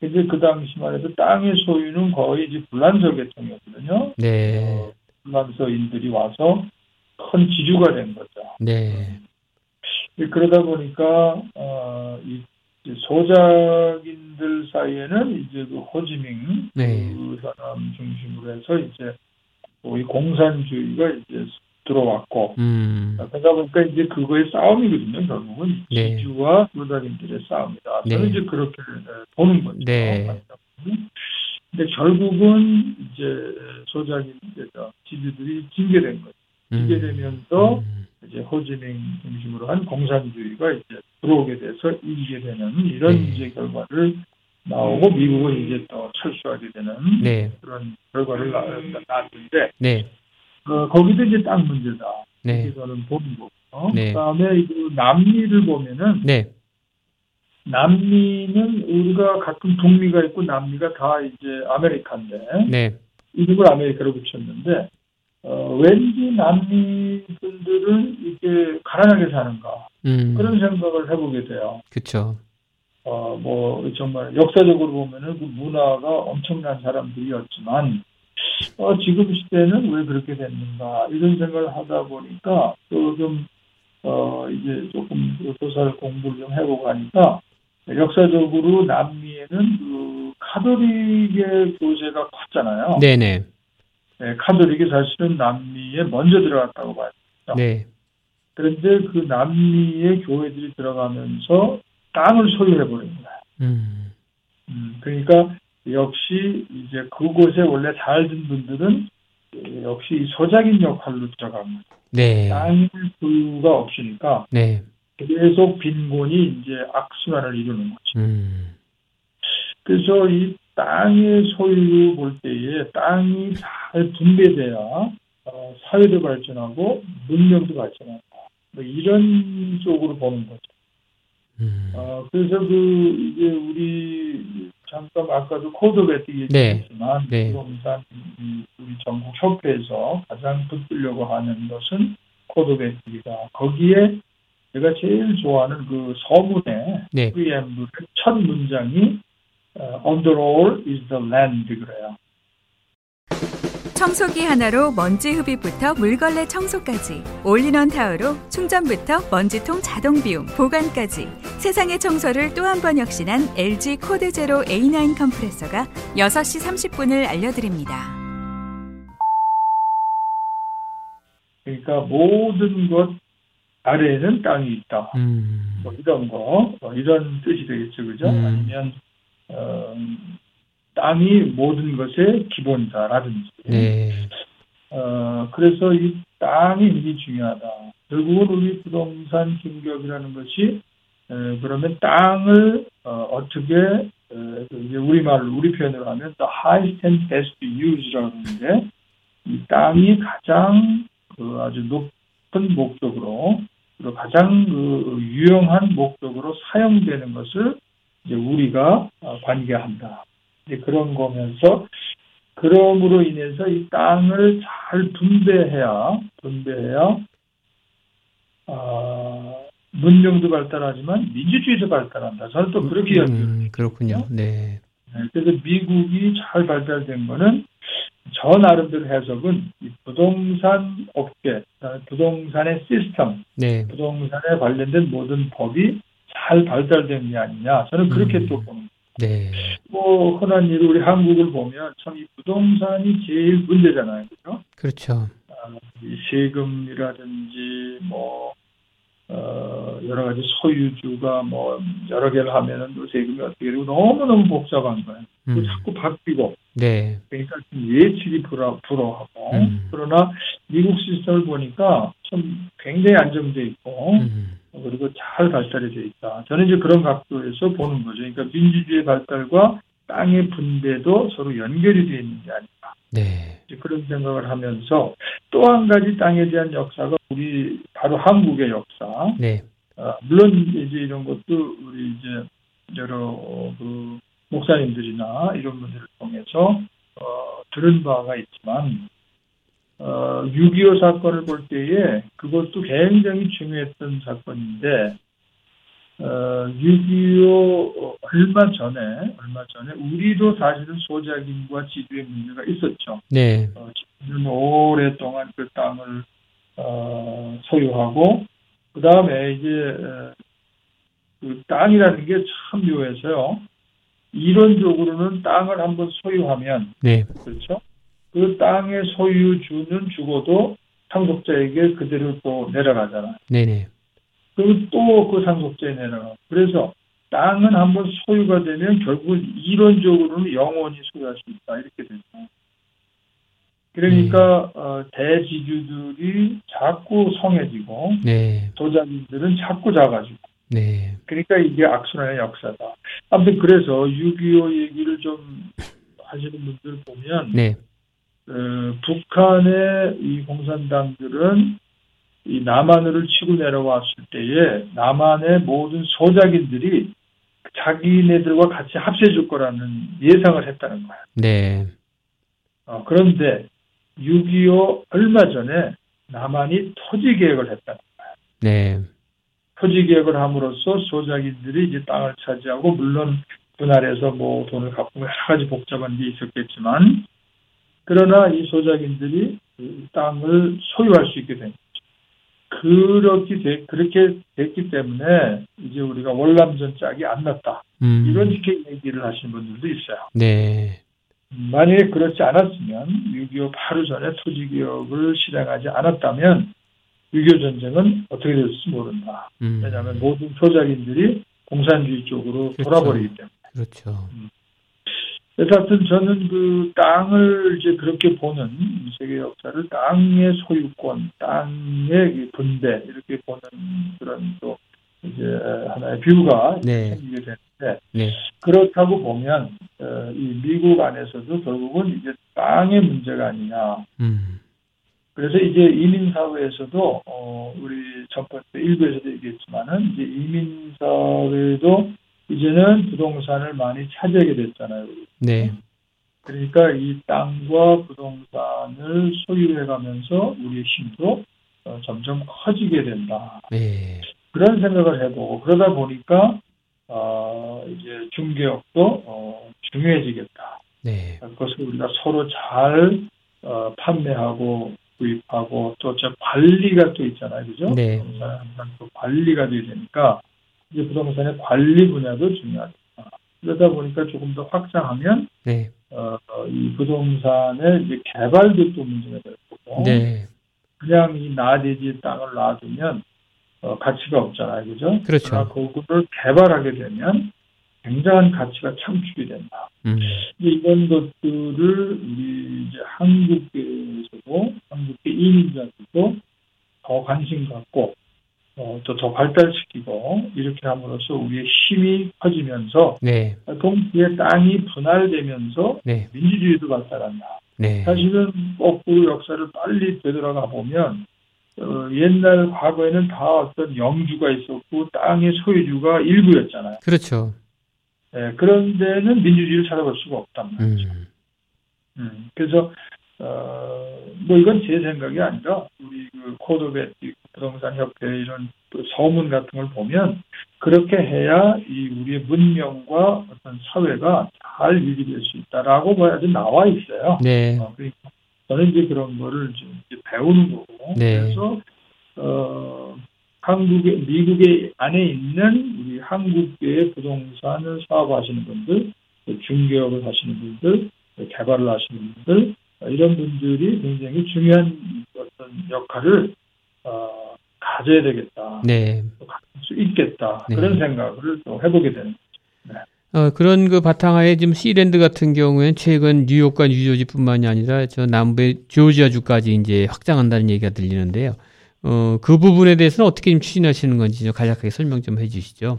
근데 그 당시만 해도 땅의 소유는 거의 이제 불란서 계통이었거든요. 네. 어, 불란서인들이 와서 큰 지주가 된 거죠. 네. 그러다 보니까 어, 이 이제 소작인들 사이에는 이제 그 호지밍 네. 그 사람 중심으로 해서 이제 우리 공산주의가 이제 들어왔고 음. 그러다 보니까 이제 그거의 싸움이거든요. 결국은 네. 지주와 소작인들의 싸움이다. 저는 네. 이제 그렇게 보는 거죠. 네. 근데 결국은 이제 소작인들, 지주들이 징계된 거죠. 음. 이게 되면서 음. 이제 호지밍 중심으로 한 공산주의가 이제 들어오게 돼서 이기게 되는 이런 네. 이제 결과를 나오고 미국은 이제 또 철수하게 되는 네. 그런 결과를 나- 낳았는데 네. 어, 거기도 이제 땅 문제다. 네. 저는 보는 거고 네. 그다음에 그 남미를 보면은 네. 남미는 우리가 가끔 북미가 있고 남미가 다 이제 아메리카인데 네. 이름을 아메리카로 붙였는데 어, 왠지 남미 분들은 이게 가난하게 사는가 음. 그런 생각을 해보게 돼요. 그쵸. 어, 뭐 정말 역사적으로 보면은 그 문화가 엄청난 사람들이었지만 어, 지금 시대는 왜 그렇게 됐는가 이런 생각을 하다 보니까 또좀 어, 이제 조금 그 조사를 공부를 좀 해보고 하니까 역사적으로 남미에는 그 카톨릭의 교세가 컸잖아요. 네네. 네, 카톨릭이 사실은 남미에 먼저 들어갔다고 봐요. 네. 그런데 그 남미의 교회들이 들어가면서 땅을 소유해버린 거예요. 음. 음, 그러니까 역시 이제 그곳에 원래 살던 분들은 역시 이 소작인 역할로 들어간 거예요. 네. 땅의 소유가 없으니까 네. 계속 빈곤이 이제 악순환을 이루는 거죠. 음. 그래서 이 땅의 소유를 볼 때에 땅이 잘 분배돼야 어, 사회도 발전하고 문명도 발전한다. 뭐 이런 쪽으로 보는 거죠. 음. 어, 그래서 그 이제 우리 잠깐 아까도 Code of Ethics 얘기했지만 네. 부동산 이 우리 전국 협회에서 가장 붙들려고 하는 것은 코드 배트이다. 거기에 제가 제일 좋아하는 그 서문의 네. preamble의 첫 문장이 어, Under all is the land 그래요. 청소기 하나로 먼지 흡입부터 물걸레 청소까지 All-in-One Tower로 충전부터 먼지통 자동 비움 보관까지 세상의 청소를 또 한 번 혁신한 LG CordZero A9 Kompressor가 6시 30분을 알려드립니다. 그러니까 모든 것 아래에는 땅이 있다. 음. 뭐 이런 거, 뭐 이런 뜻이 되겠죠, 그죠? 음. 아니면 어, 땅이 모든 것의 기본이다라든지. 네. 어, 그래서 이 땅이 되게 중요하다. 결국은 우리 부동산 경격이라는 것이 에, 그러면 땅을 어, 떻게 우리 말로 우리 표현으로 하면 the highest and best use라고 하는데 이 땅이 가장 그 아주 높은 목적으로 그리고 가장 그 유용한 목적으로 사용되는 것을 이제 우리가 어, 관계한다. 이제 그런 거면서 그럼으로 인해서 이 땅을 잘 분배해야 분배해야 아, 문명도 발달하지만 민주주의도 발달한다. 저는 또 그렇게 이야기해요. 음, 그렇군요. 네. 네, 그래서 미국이 잘 발달된 거는 저 나름대로 해석은 이 부동산 업계, 부동산의 시스템, 네. 부동산에 관련된 모든 법이 잘 발달된 게 아니냐. 저는 그렇게 음. 또 보는. 네. 뭐 흔한 일로 우리 한국을 보면 참 이 부동산이 제일 문제잖아요. 그죠? 그렇죠. 아, 이 세금이라든지 뭐 어, 여러 가지 소유주가 뭐 여러 개를 하면은 또 세금이 어떻게 되고 너무 너무 복잡한 거예요. 또 음. 자꾸 바뀌고 네. 그러니까 좀 예측이 불허, 불허하고 음. 그러나 미국 시스템을 보니까 좀 굉장히 안정돼 있고 음. 그리고 잘 발달이 돼 있다. 저는 이제 그런 각도에서 보는 거죠. 그러니까 민주주의 발달과 땅의 분배도 서로 연결이 되어 있는 게 아닌가. 네. 그런 생각을 하면서 또 한 가지 땅에 대한 역사가 우리 바로 한국의 역사. 네. 어, 물론 이제 이런 것도 우리 이제 여러 어, 그 목사님들이나 이런 분들을 통해서 어, 들은 바가 있지만 어, 6.25 사건을 볼 때에 그것도 굉장히 중요했던 사건인데 어, 6.25 얼마 전에 얼마 전에 우리도 사실은 소작인과 지주의 문제가 있었죠. 네. 어, 오랫동안 그 땅을 어, 소유하고 그 다음에 이제 어, 그 땅이라는 게 참 묘해서요. 이론적으로는 땅을 한번 소유하면 네. 그렇죠. 그 땅의 소유주는 죽어도 상속자에게 그대로 또 내려가잖아요. 네네. 그리고 또 그 상속자에 내려가. 그래서 땅은 한번 소유가 되면 결국은 이론적으로는 영원히 소유할 수 있다 이렇게 되죠. 그러니까 어, 대지주들이 자꾸 성해지고 네. 도자민들은 자꾸 작아지고 네. 그러니까 이게 악순환의 역사다. 아무튼 그래서 6.25 얘기를 좀 하시는 분들 보면 네. 어, 북한의 이 공산당들은 이 남한을 치고 내려왔을 때에 남한의 모든 소작인들이 자기네들과 같이 합세해줄 거라는 예상을 했다는 거야. 네. 어, 그런데 6.25 얼마 전에 남한이 토지 계획을 했다. 네. 토지 계획을 함으로써 소작인들이 이제 땅을 차지하고 물론 분할해서 뭐 돈을 갚고 여러 가지 복잡한 게 있었겠지만 그러나 이 소작인들이 그 땅을 소유할 수 있게 된 거죠. 그렇게 되, 그렇게 됐기 때문에 이제 우리가 월남전 짝이 안 났다. 음. 이렇게 얘기를 하시는 분들도 있어요. 네. 만약에 그렇지 않았으면 6.25 바로 전에 토지개혁을 실행하지 않았다면 6.25 전쟁은 어떻게 됐을지 모른다. 음. 왜냐하면 모든 소작인들이 공산주의 쪽으로 그렇죠. 돌아버리기 때문에. 그렇죠. 그래서 하여튼 저는 그 땅을 이제 그렇게 보는 세계 역사를 땅의 소유권, 땅의 이 분배 이렇게 보는 그런 또 이제 하나의 뷰가 네. 생기게 되는데 네. 그렇다고 보면 어, 이 미국 안에서도 결국은 이제 땅의 문제가 아니냐. 음. 그래서 이제 이민 사회에서도 어, 우리 첫 번째 일부에서도 얘기했지만은 이제 이민 사회도 이제는 부동산을 많이 차지하게 됐잖아요. 네. 그러니까 이 땅과 부동산을 소유해 가면서 우리의 힘도 어, 점점 커지게 된다. 네. 그런 생각을 해보고 그러다 보니까 어, 이제 중개업도 어, 중요해지겠다. 네. 그것을 우리가 서로 잘 어, 판매하고 구입하고 또저 관리가 또 있잖아요, 그죠? 네. 또 관리가 돼야 되니까 이제 부동산의 관리 분야도 중요하다. 그러다 보니까 조금 더 확장하면 네. 어, 이 부동산의 이제 개발도 또 문제가 될 거고 네. 그냥 이 나대지 땅을 놔두면 어, 가치가 없잖아요, 그죠? 그렇죠. 그러나 그거를 개발하게 되면 굉장한 가치가 창출이 된다. 음. 이제 이런 것들을 우리 이제 한국에서도 한국의 이민자들도 더 관심 갖고 어, 또 더 발달시키고 이렇게 함으로써 우리의 힘이 커지면서 네. 동시에 땅이 분할되면서 네. 민주주의도 발달한다. 네. 사실은 거꾸로 역사를 빨리 되돌아가 보면 어, 옛날 과거에는 다 어떤 영주가 있었고 땅의 소유주가 일부였잖아요. 그렇죠. 예, 그런 데는 민주주의를 찾아볼 수가 없단 말이죠. 음. 음, 그래서 어, 뭐 이건 제 생각이 아니라 우리 그 Code of Ethics 부동산 협회 이런 또 서문 같은 걸 보면 그렇게 해야 이 우리의 문명과 어떤 사회가 잘 유지될 수 있다라고 봐야지 나와 있어요. 네. 어, 그러니까 저는 이제 그런 거를 좀 이제 배우는 거고 네. 그래서 어 한국의 미국의 안에 있는 우리 한국의 부동산을 사업하시는 분들, 또 중개업을 하시는 분들, 또 개발을 하시는 분들 어, 이런 분들이 굉장히 중요한 어떤 역할을 어, 가져야 되겠다, 네. 수 있겠다 네. 그런 생각을 또 해보게 되는. 어, 그런 그 바탕하에 지금 시랜드 같은 경우에는 최근 뉴욕과 뉴저지뿐만이 아니라 저 남부의 조지아주까지 이제 확장한다는 얘기가 들리는데요. 어, 그 부분에 대해서는 어떻게 좀 추진하시는 건지 좀 간략하게 설명 좀 해주시죠.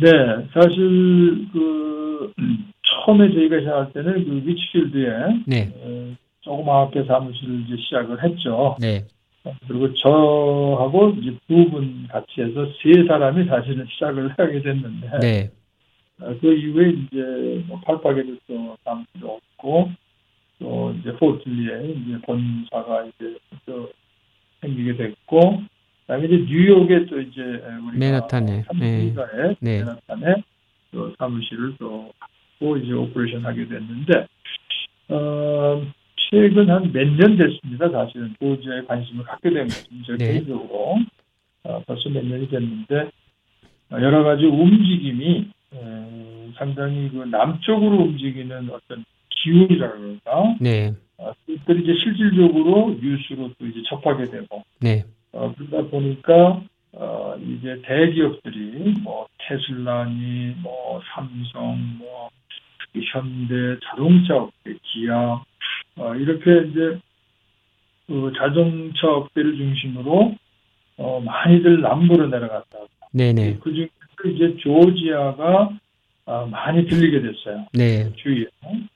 네, 사실 그 음, 처음에 저희가 시작할 때는 그 위치필드에 네, 어, 조그맣게 사무실을 이제 시작을 했죠. 네, 그리고 저하고 이제 두분 같이 해서 세 사람이 사실은 시작을 하게 됐는데 네, 어, 그 이후에 이제 뭐 팔파게도 또 사무실이 없고 또 이제 Fort Lee에 이제 본사가 이제 또 생기게 됐고 그다음에 이제 뉴욕에 또 이제 우리가 맨하탄에, 네. 사무실가에 네. 맨하탄에 또 사무실을 또 갖고 이제 operation 하게 됐는데 어 최근 한 몇 년 됐습니다. 사실은 조지아에 관심을 갖게 된 것은 제 네. 개인적으로 어, 벌써 몇 년이 됐는데 어, 여러 가지 움직임이 어, 상당히 그 남쪽으로 움직이는 어떤 기운이라 그럴까 네, 어, 그들이 이제 실질적으로 뉴스로 또 이제 접하게 되고 네, 어, 그러다 보니까 어, 이제 대기업들이 뭐 테슬라니 뭐 삼성 뭐 현대 자동차 업계 기아 어, 이렇게 이제 그 자동차 업계를 중심으로 어, 많이들 남부로 내려갔다. 네, 네, 그 중에서 이제 조지아가 아, 많이 들리게 됐어요. 네, 주위에.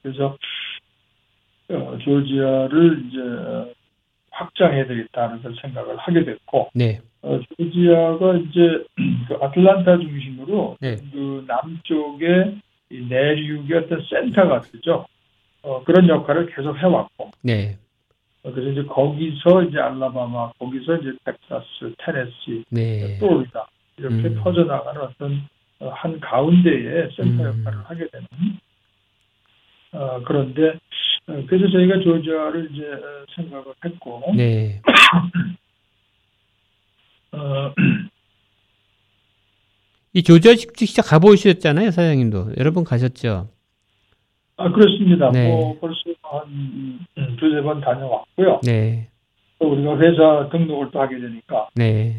그래서 어, 조지아를 이제 어, 확장해야 되겠다는 걸 생각을 하게 됐고 네, 어, 조지아가 이제 그 아틀란타 중심으로 네. 그 남쪽의 이 내륙의 어떤 센터 같죠. 어, 그런 역할을 계속 해왔고 네, 어, 그래서 이제 거기서 이제 알라바마, 거기서 이제 텍사스, 테네시, 네, 플로리다 이렇게 음. 퍼져나가는 어떤 어, 한 가운데에 센터 음. 역할을 하게 되는 어, 그런데 어, 그래서 저희가 조지아를 이제 어, 생각을 했고 네, 어, 이 조지아 직접 가보셨잖아요, 사장님도. 여러 번 가셨죠? 아 그렇습니다. 네. 뭐 벌써 한 음, 두세 번 다녀왔고요. 네, 또 우리가 회사 등록을 또 하게 되니까 네,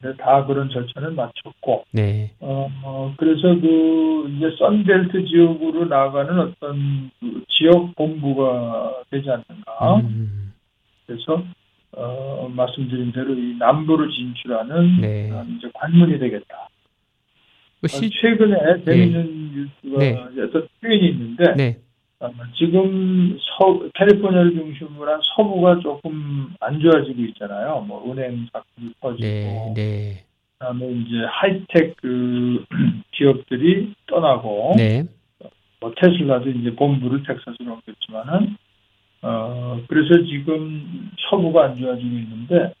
네, 다 그런 절차를 마쳤고 네, 어, 어, 그래서 그 이제 선벨트 지역으로 나가는 어떤 그 지역 본부가 되지 않는가. 음, 그래서 어, 말씀드린 대로 이 남부를 진출하는 네. 어, 이제 관문이 되겠다. 그 어, 시, 최근에 재밌는 뉴스가 네. 어떤 표현이 있는데 네, 어, 지금 서, 캘리포니아를 중심으로 한 서부가 조금 안 좋아지고 있잖아요. 뭐 은행 사건이 터지고 네, 네, 그다음에 이제 하이텍 그 기업들이 떠나고 네, 뭐 테슬라도 이제 본부를 텍사스로 옮겼지만은 어 그래서 지금 서부가 안 좋아지고 있는데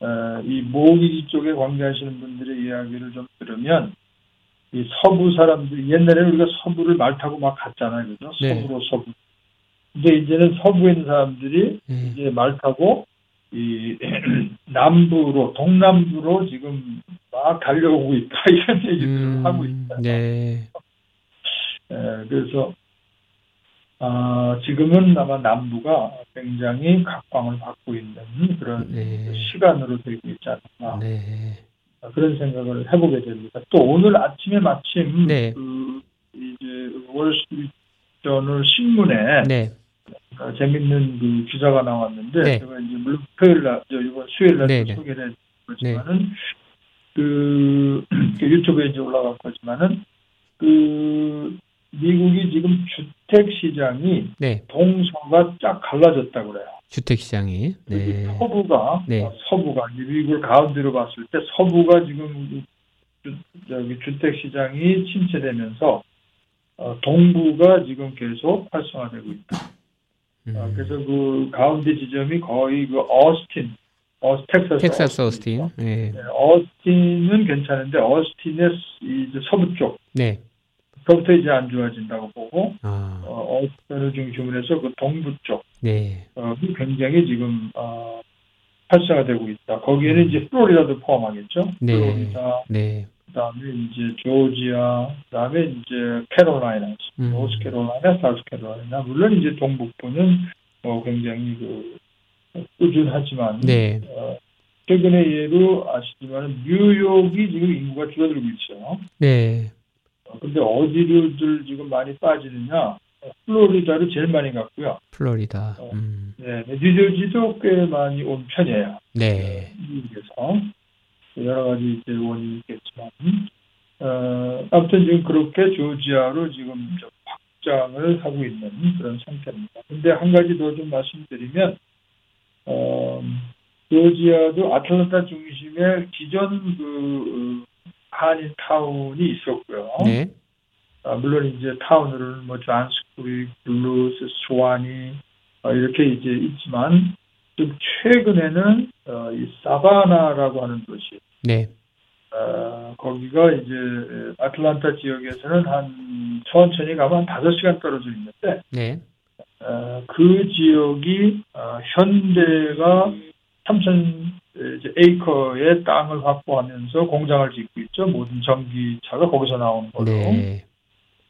어, 이 모기지 쪽에 관계하시는 분들의 이야기를 좀 들으면 이 서부 사람들 옛날에는 우리가 서부를 말 타고 막 갔잖아요, 그죠? 네. 서부로 서부. 근데 이제는 서부에 있는 사람들이 네, 이제 말 타고 이 남부로 동남부로 지금 막 달려오고 있다 이런 얘기들을 음, 하고 있어요. 네, 예, 그래서 아, 지금은 아마 남부가 굉장히 각광을 받고 있는 그런 네. 시간으로 되고 있지 않나 네. 그런 생각을 해보게 됩니다. 또 오늘 아침에 마침 네. 그 이제 월스트리트저널 신문에 네. 어, 재밌는 그 기사가 나왔는데 네. 제가 이제 물론 토요일 날, 저 이번 수요일 날 네, 네. 소개를 했지만은 그, 그 유튜브에 이제 올라갈 거지만은 그 미국이 지금 주택 시장이 네. 동서가 쫙 갈라졌다 그래요. 주택 시장이. 네. 서부가 네. 어, 서부가 미국을 가운데로 봤을 때 서부가 지금 주, 저기 주택 시장이 침체되면서 어, 동부가 지금 계속 활성화되고 있다. 음. 어, 그래서 그 가운데 지점이 거의 그 어스틴, 어, 텍사스, 텍사스 어스틴. 어스틴. 네. 네, 어스틴은 괜찮은데 어스틴의 이제 서부 쪽 네. 부터 이제 안 좋아진다고 보고 아. 어, 어스틴을 중심으로 해서 그 동부 쪽 네. 어, 굉장히 지금 어, 활성화 되고 있다. 거기에는 이제 플로리다도 포함하겠죠. 네. 플로리다, 네. 그다음에 이제 조지아, 그다음에 이제 캐롤라이나, 음. 노스캐롤라이나, 사우스캐롤라이나 물론 이제 동북부는 어, 굉장히 그 꾸준하지만 네. 어, 최근에 예로 아시지만 뉴욕이 지금 인구가 줄어들고 있어요. 네. 어, 근데 어디로들 지금 많이 빠지느냐? 어, 플로리다를 제일 많이 갔고요. 플로리다. 어. 음. 네, 네, 뉴저지도 꽤 많이 온 편이에요. 네. 미국에서 여러 가지 이제 원인이 있겠지만 어, 아무튼 지금 그렇게 조지아로 지금 좀 확장을 하고 있는 그런 상태입니다. 근데 한 가지 더 좀 말씀드리면 어, 조지아도 아틀란타 중심의 기존 그 어, 한인 타운이 있었고요. 네. 아, 물론 이제 타운으로는 뭐 잔스크릭, 둘루스, 스와니 어, 이렇게 이제 있지만 좀 최근에는 어, 이 사바나라고 하는 도시 네. 어, 거기가 이제 아틀란타 지역에서는 한 천천히 가면 한 다섯 시간 떨어져 있는데 네. 어, 그 지역이 어, 현대가 3천 이제 에이커의 땅을 확보하면서 공장을 짓고 있죠. 모든 전기차가 거기서 나오는 걸로. 네.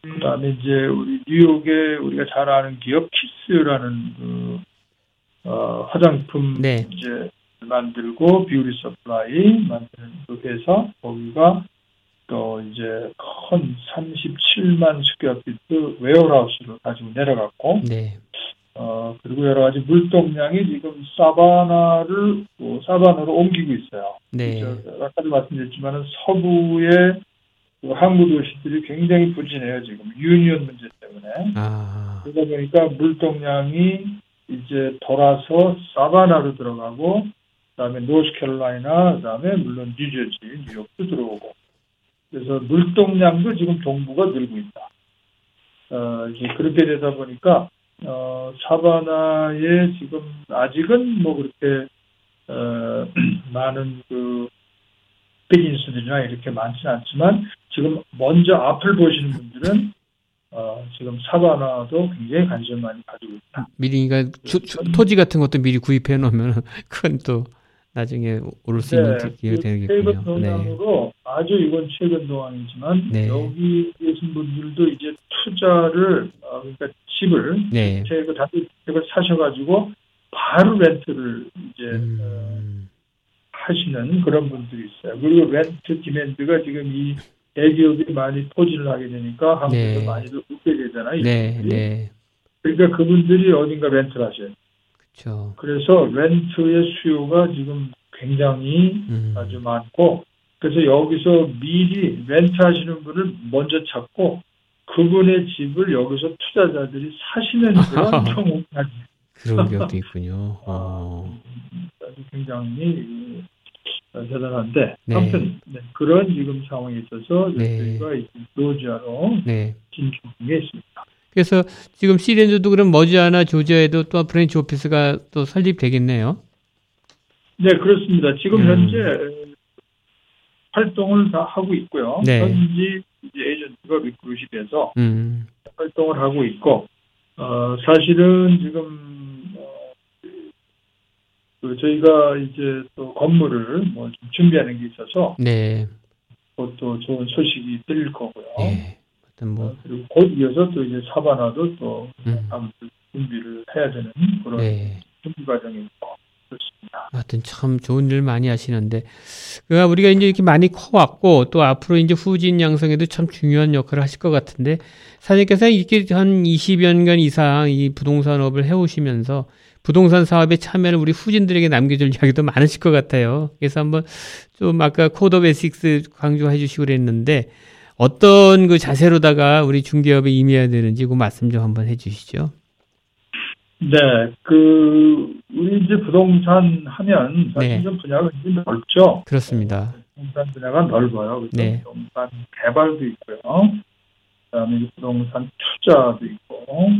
그다음에 이제 우리 뉴욕에 우리가 잘 아는 기업 KISS라는 그 어, 화장품 네. 이제 만들고 beauty supply 만드는 그 회사 거기가 또 이제 큰 37만 square feet warehouse를 가지고 내려갔고 네. 어 그리고 여러 가지 물동량이 지금 사바나를 또 사바나로 옮기고 있어요. 네. 저 아까도 말씀드렸지만은 서부의 그 항구 도시들이 굉장히 부진해요 지금 union 문제 때문에 아. 그러다 보니까 물동량이 이제 돌아서 사바나로 들어가고 그다음에 노스캐롤라이나 그다음에 물론 뉴저지 뉴욕도 들어오고 그래서 물동량도 지금 동부가 늘고 있다. 어, 이제 그렇게 되다 보니까 어, 사바나에 지금 아직은 뭐 그렇게 어, 많은 그 비즈니스들이나 이렇게 많지는 않지만 지금 먼저 앞을 보시는 분들은 어, 지금 사바나도 굉장히 관심 많이 가지고 있다. 미리 그러니까 토지 같은 것도 미리 구입해 놓으면 그건 또 나중에 오를 수 있는 기회가 최근 되겠군요. 네. 동향으로 아주 이건 최근 동향이지만 네. 여기 계신 분들도 이제 투자를 어, 그러니까 집을 네. 주택을 다시 주택을 사셔가지고 바로 렌트를 이제 어, 음. 하시는 그런 분들이 있어요. 그리고 렌트 디맨드가 지금 이 대기업이 많이 포진을 하게 되니까 한국에서 네. 많이도 웃게 되잖아요. 네. 네. 그러니까 그분들이 어딘가 렌트를 하셔요. 그렇죠. 그래서 렌트의 수요가 지금 굉장히 음. 아주 많고 그래서 여기서 미리 렌트 하시는 분을 먼저 찾고 그분의 집을 여기서 투자자들이 사시는 그런 경우가 그런 경우도 있군요. 어. 아주 굉장히 어, 대단한데 네. 아무튼 네, 그런 지금 상황에 있어서 네. 저희가 이제 조지아로 네. 진출 중에 있습니다. 그래서 지금 시리즈도 그럼 머지않아 조지아에도 또 branch office가 또 설립되겠네요. 네 그렇습니다. 지금 음. 현재 에, 활동을 다 하고 있고요. 네. 현지 이제 에이전트가 recruit 돼서 음. 활동을 하고 있고 어, 사실은 지금 어, 그 저희가 이제 또 건물을 뭐좀 준비하는 게 있어서 네. 그것도 좋은 소식이 들릴 거고요. 네. 어떤 뭐 어, 그리고 곧 이어서 또 이제 사바나도 또 음. 준비를 해야 되는 그런 네. 준비 과정이고 그렇습니다. 하여튼 참 좋은 일 많이 하시는데 그가 우리가 이제 이렇게 많이 커왔고 또 앞으로 이제 후진 양성에도 참 중요한 역할을 하실 것 같은데 사장님께서 이렇게 한 20여 년 이상 이 부동산업을 해오시면서 부동산 사업에 참여를 우리 후진들에게 남겨줄 이야기도 많으실 것 같아요. 그래서 한번 좀 아까 코더 베식스 강조해 주시고 그랬는데 어떤 그 자세로다가 우리 중개업에 임해야 되는지 그 말씀 좀 한번 해주시죠. 네, 그 우리 이제 부동산 하면 사실 네. 좀 분야가 굉장히 넓죠. 그렇습니다. 부동산 분야가 넓어요. 그래서 네. 부동산 개발도 있고요. 그다음에 부동산 투자도 있고,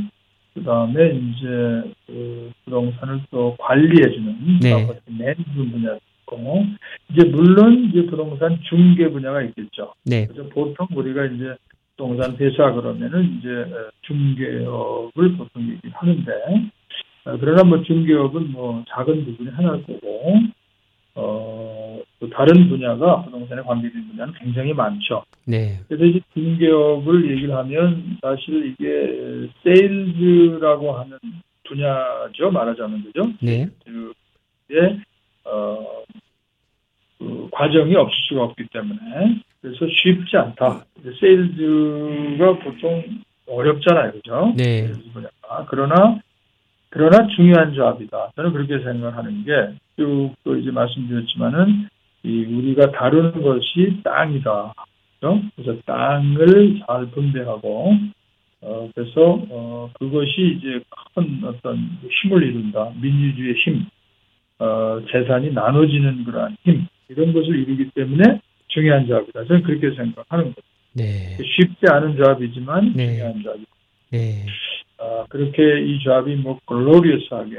그다음에 이제 그 부동산을 또 관리해주는 네. 매니지먼트 분야도 있고, 이제 물론 이제 부동산 중개 분야가 있겠죠. 네, 그래서 보통 우리가 이제 부동산 회사 그러면은 이제 어, 중개업을 보통 얘기하는데 어, 그러나 뭐 중개업은 뭐 작은 부분이 하나일 거고 어, 또 다른 분야가 부동산에 관계된 분야는 굉장히 많죠. 네, 그래서 이제 중개업을 얘기를 하면 사실 이게 세일즈라고 하는 분야죠 말하자면 그죠? 네, 그의 어, 그 과정이 없을 수가 없기 때문에 그래서 쉽지 않다. 세일즈가 보통 어렵잖아요, 그죠? 네. 그러나 그러나 중요한 조합이다. 저는 그렇게 생각하는 게쭉또 이제 말씀드렸지만은 이 우리가 다루는 것이 땅이다. 그죠? 그래서 땅을 잘 분배하고 어, 그래서 어, 그것이 이제 큰 어떤 힘을 이룬다. 민주주의의 힘, 어, 재산이 나눠지는 그러한 힘 이런 것을 이루기 때문에 중요한 조합이다. 저는 그렇게 생각하는 거예요. 네, 쉽지 않은 조합이지만 네. 중요한 조합. 네, 아, 그렇게 이 조합이 뭐 글로리어스하게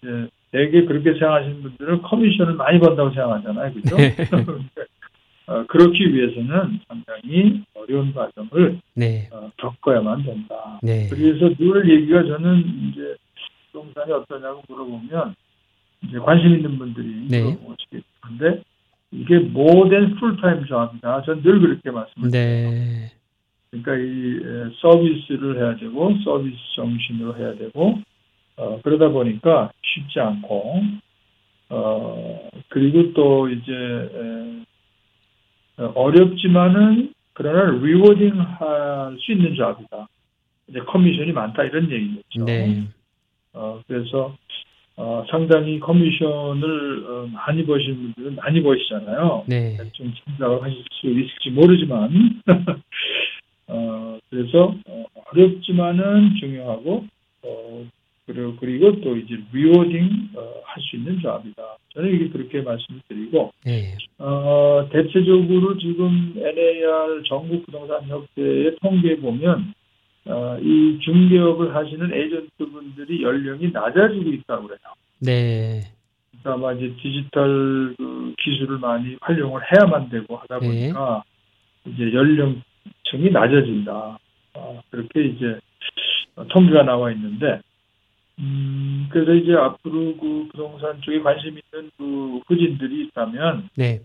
이제 되게 그렇게 생각하시는 분들은 커미션을 많이 번다고 생각하잖아요, 그죠? 네. 어, 그렇기 위해서는 상당히 어려운 과정을 네, 어, 겪어야만 된다. 네, 그래서 늘 얘기가 저는 이제 부동산이 어떠냐고 물어보면 이제 관심 있는 분들이 네. 물어보시겠는데 이게 모든 full-time job이다. 저는 늘 그렇게 말씀을 드려요. 네, 그러니까 이 에, 서비스를 해야 되고 서비스 정신으로 해야 되고 어, 그러다 보니까 쉽지 않고 어, 그리고 또 이제 에, 어, 어렵지만은 그러나 rewarding 할 수 있는 job이다. 이제 커미션이 많다 이런 얘기겠죠. 네, 어, 그래서 어, 상당히 커미션을 어, 많이 버시는 분들은 많이 버시잖아요. 네, 좀 짐작을 하실 수 있을지 모르지만 어, 그래서 어, 어렵지만은 중요하고 어, 그리고, 그리고 또 이제 rewarding 어, 할 수 있는 job이다. 저는 이게 그렇게 말씀을 드리고 네, 어, 대체적으로 지금 NAR 전국 부동산 협회의 통계에 보면 어, 이 중개업을 하시는 에이전트분들이 연령이 낮아지고 있다고 그래요. 네, 그러니까 아마 이제 디지털 그 기술을 많이 활용을 해야만 되고 하다 네. 보니까 이제 연령층이 낮아진다. 아, 그렇게 이제 통계가 나와 있는데, 음, 그래서 이제 앞으로 그 부동산 쪽에 관심 있는 그 후진들이 있다면, 네,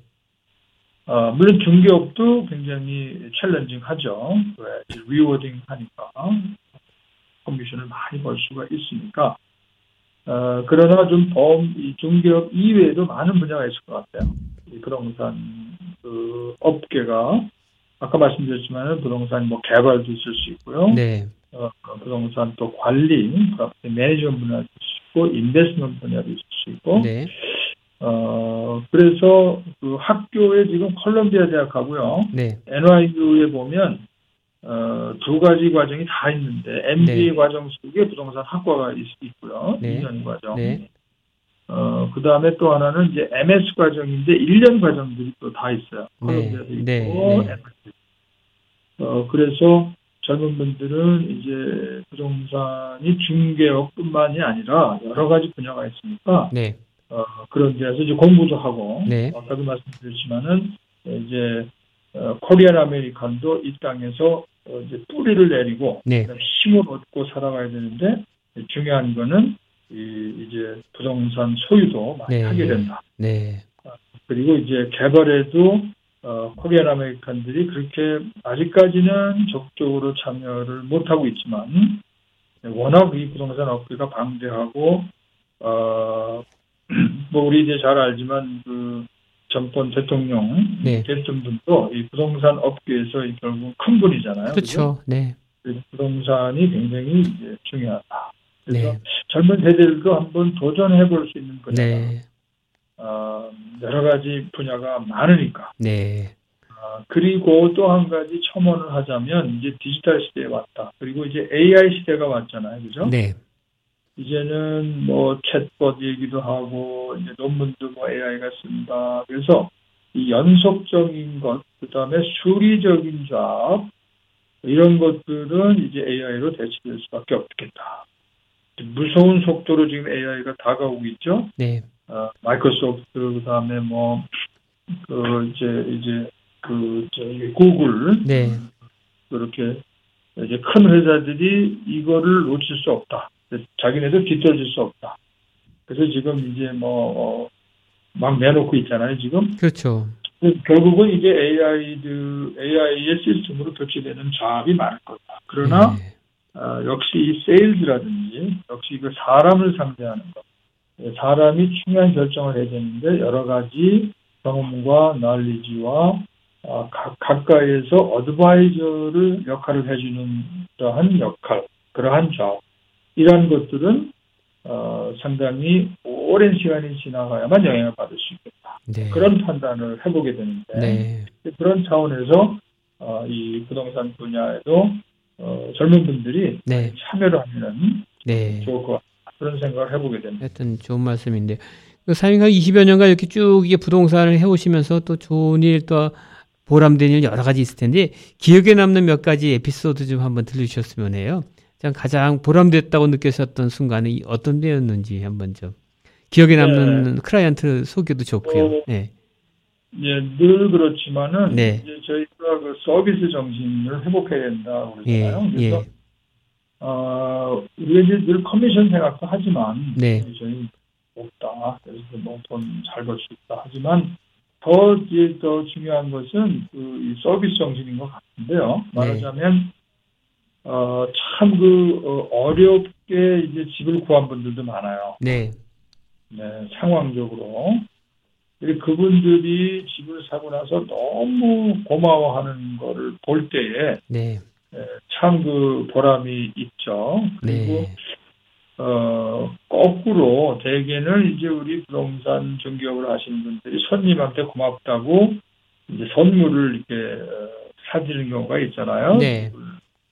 어, 물론 중개업도 굉장히 챌린징하죠. 왜? rewarding 하니까 커미션을 많이 벌 수가 있으니까. 어, 그러나 좀 범, 이 중개업 이외에도 많은 분야가 있을 것 같아요. 이 부동산 그 업계가 아까 말씀드렸지만 부동산 뭐 개발도 있을 수 있고요. 네, 어, 부동산 또 관리, 매니지먼트 분야도 있고, investment 분야도 있을 수 있고, 네, 어, 그래서 그 학교에 지금 컬럼비아 대학하고요. 네, NYU에 보면 어, 두 가지 과정이 다 있는데 MBA 네. 과정 속에 부동산 학과가 있, 있고요. 네. 2년 과정. 네. 어, 그 다음에 또 하나는 이제 MS 과정인데 1년 과정들이 또 다 있어요. 네. 컬럼비아도 있고, 네. 네. MIT. 어, 그래서 젊은 분들은 이제 부동산이 중개업뿐만이 아니라 여러 가지 분야가 있으니까 네, 어, 그런 데서 이제 공부도 하고 네. 아까도 말씀드렸지만은 이제 어, Korean American도 이 땅에서 어, 이제 뿌리를 내리고 네. 힘을 얻고 살아가야 되는데 중요한 거는 이, 이제 부동산 소유도 많이 네. 하게 된다. 네, 그리고 이제 개발에도 어, Korean American들이 그렇게 아직까지는 적극적으로 참여를 못하고 있지만 워낙 이 부동산 업계가 방대하고 어, 뭐 우리 이제 잘 알지만 그 전번 대통령 네. 됐던 분도 이 부동산 업계에서 이 결국 큰 분이잖아요. 그렇죠. 네. 그래서 부동산이 굉장히 이제 중요하다. 그래서 네. 젊은 세대들도 한번 도전해 볼 수 있는 분야. 네. 어, 여러 가지 분야가 많으니까. 네. 아, 그리고 또 한 가지 첨언을 하자면 이제 디지털 시대에 왔다. 그리고 이제 AI 시대가 왔잖아요. 그죠? 네. 이제는 뭐 챗봇 얘기도 하고 이제 논문도 뭐 AI가 쓴다. 그래서 이 연속적인 것, 그다음에 수리적인 작업 이런 것들은 이제 AI로 대체될 수밖에 없겠다. 무서운 속도로 지금 AI가 다가오고 있죠. 네. 어, 마이크로소프트 그다음에 뭐 그 이제 이제 그 저기 구글 네. 그렇게 이제 큰 회사들이 이거를 놓칠 수 없다. 자기네들 뒤떨어질 수 없다. 그래서 지금 이제 뭐 막 내놓고 있잖아요. 지금 그렇죠. 결국은 이제 AI들 AI의 시스템으로 교체되는 작업이 많을 거다. 그러나 네. 어, 역시 이 세일즈라든지 역시 그 사람을 상대하는 것 예, 사람이 중요한 결정을 해야 되는데 여러 가지 경험과 난리지와 어, 가, 가까이에서 어드바이저를 역할을 해주는 그러한 역할, 그러한 job 이러한 것들은 어, 상당히 오랜 시간이 지나가야만 영향을 받을 수 있겠다. 네. 그런 판단을 해보게 되는데 네. 그런 차원에서 어, 이 부동산 분야에도 어, 젊은 분들이 네. 참여를 하면 네. 좋을 것 같다. 그런 생각을 해보게 됩니다. 하여튼 좋은 말씀인데 그 사장님가 20여 년간 이렇게 쭉 이게 부동산을 해오시면서 또 좋은 일 또 보람된 일 여러 가지 있을 텐데 기억에 남는 몇 가지 에피소드 좀 한번 들려주셨으면 해요. 자, 가장 보람됐다고 느끼셨던 순간이 어떤 때였는지 한번 좀 기억에 남는 클라이언트 소개도 좋고요. 어, 네. 예, 늘 그렇지만은 네. 이제 저희가 그 서비스 정신을 회복해야 된다 예. 그러잖아요. 예. 그래서 어, 우리가 이제 늘 커미션 생각도 하지만 네. 저희 없다. 그래서 뭐돈 잘 벌 수 있다. 하지만 더 이제 더 중요한 것은 그이 서비스 정신인 것 같은데요. 말하자면 어, 참그 어렵게 이제 집을 구한 분들도 많아요. 네. 네, 상황적으로. 그분들이 집을 사고 나서 너무 고마워하는 거를 볼 때에 네. 참 그 보람이 있죠. 그리고 네. 어, 거꾸로 대개는 이제 우리 부동산 중개업을 하시는 분들이 손님한테 고맙다고 이제 선물을 이렇게 어, 사드리는 경우가 있잖아요. 네.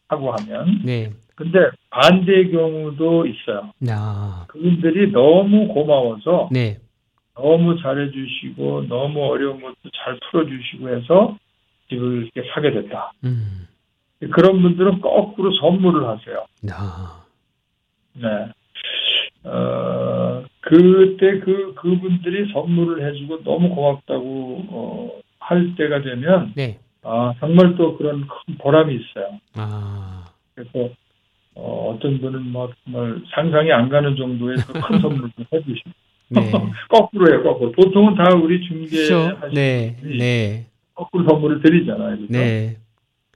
하고 하면. 네. 근데 반대의 경우도 있어요. 아. 그분들이 너무 고마워서 네. 너무 잘해주시고 너무 어려운 것도 잘 풀어주시고 해서 집을 이렇게 사게 됐다. 음. 그런 분들은 거꾸로 선물을 하세요. 아. 네. 어, 그때 그, 그분들이 선물을 해주고 너무 고맙다고, 어, 할 때가 되면, 네. 아, 정말 또 그런 큰 보람이 있어요. 아. 그래서, 어, 어떤 분은 막 정말 상상이 안 가는 정도의 그큰 선물을 해주시고. 네. 거꾸로 해요, 거꾸로. 보통은 다 우리 중개 그렇죠. 하시는 네. 네. 거꾸로 선물을 드리잖아요. 그죠? 네.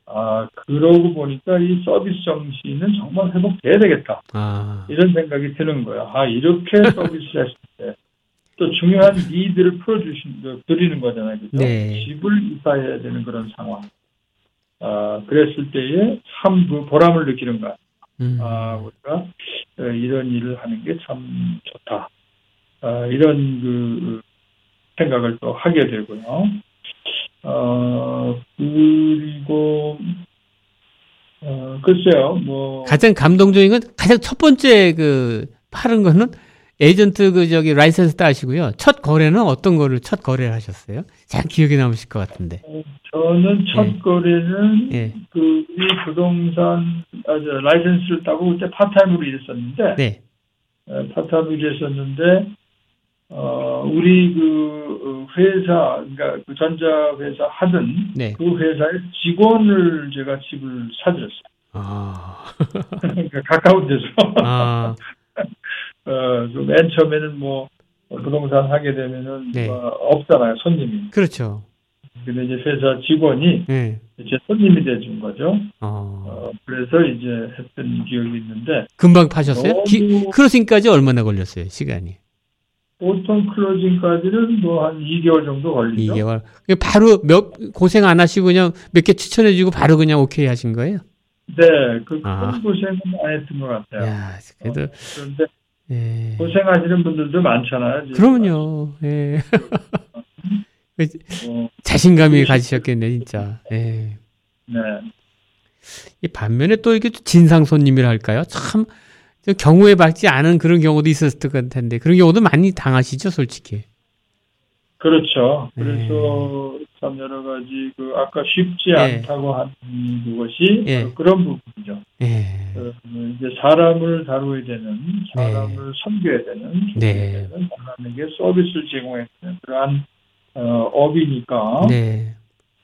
아, 그러고 보니까 이 서비스 정신은 정말 회복돼야 되겠다. 아. 이런 생각이 드는 거예요. 아, 이렇게 서비스 또 중요한 니드를 풀어주신, 드리는 거잖아요. 그죠? 네. 집을 이사해야 되는 그런 상황. 아, 그랬을 때에 참그 보람을 느끼는 거야. 음. 아, 우리가 어, 이런 일을 하는 게 참 좋다. 아, 이런 그 생각을 또 하게 되고요. 어, 그리고, 어, 글쎄요, 뭐. 가장 감동적인 건 가장 첫 번째 그 파는 거는 에이전트 그 저기 라이센스 따시고요. 첫 거래는 어떤 거를 첫 거래를 하셨어요? 잘 기억에 남으실 것 같은데. 저는 첫 예. 거래는 예. 그, 이 부동산, 아, 저, 라이센스를 따고 그때 part-time으로 일했었는데, 네. 에, part-time으로 일했었는데, 어, 우리 그 어, 회사, 그러니까 그 전자 회사 하던 네. 그 회사의 직원을 제가 집을 사드렸어요. 아. 그러니까 가까운 데서. 아. 어, 그맨 처음에는 뭐, 부동산 하게 되면은 네. 뭐 없잖아요, 손님이. 그렇죠. 근데 이제 회사 직원이 예. 제 손님이 돼준 거죠. 어. 어, 그래서 이제 했던 기억이 있는데 금방 파셨어요? 기, 크로싱까지 얼마나 걸렸어요, 시간이? 보통 클로징까지는 뭐 한 2개월 정도 걸리죠. 2개월. 바로 몇, 고생 안 하시고 그냥 몇 개 추천해주고 바로 그냥 오케이 하신 거예요? 네, 그큰 아. 고생은 안 했던 것 같아요. 야, 그래도, 어, 그런데 예. 고생하시는 분들도 많잖아요. 지금. 그럼요, 예. 뭐, 자신감이 가지셨겠네, 진짜. 예. 네. 이 반면에 또 이게 진상 손님이라 할까요? 참, 저 경우에 받지 않은 그런 경우도 있었을 것 같은데, 그런 경우도 많이 당하시죠, 솔직히. 그렇죠. 네. 그래서 참 여러 가지 그 아까 쉽지 네. 않다고 하는 그것이 예. 바로 그런 부분이죠. 예. 그 이제 사람을 다루어야 되는, 사람을 섬겨야 되는, 네. 섬겨야 되는 사람에게 서비스를 제공해야 되는 그러한 어, 업이니까 네.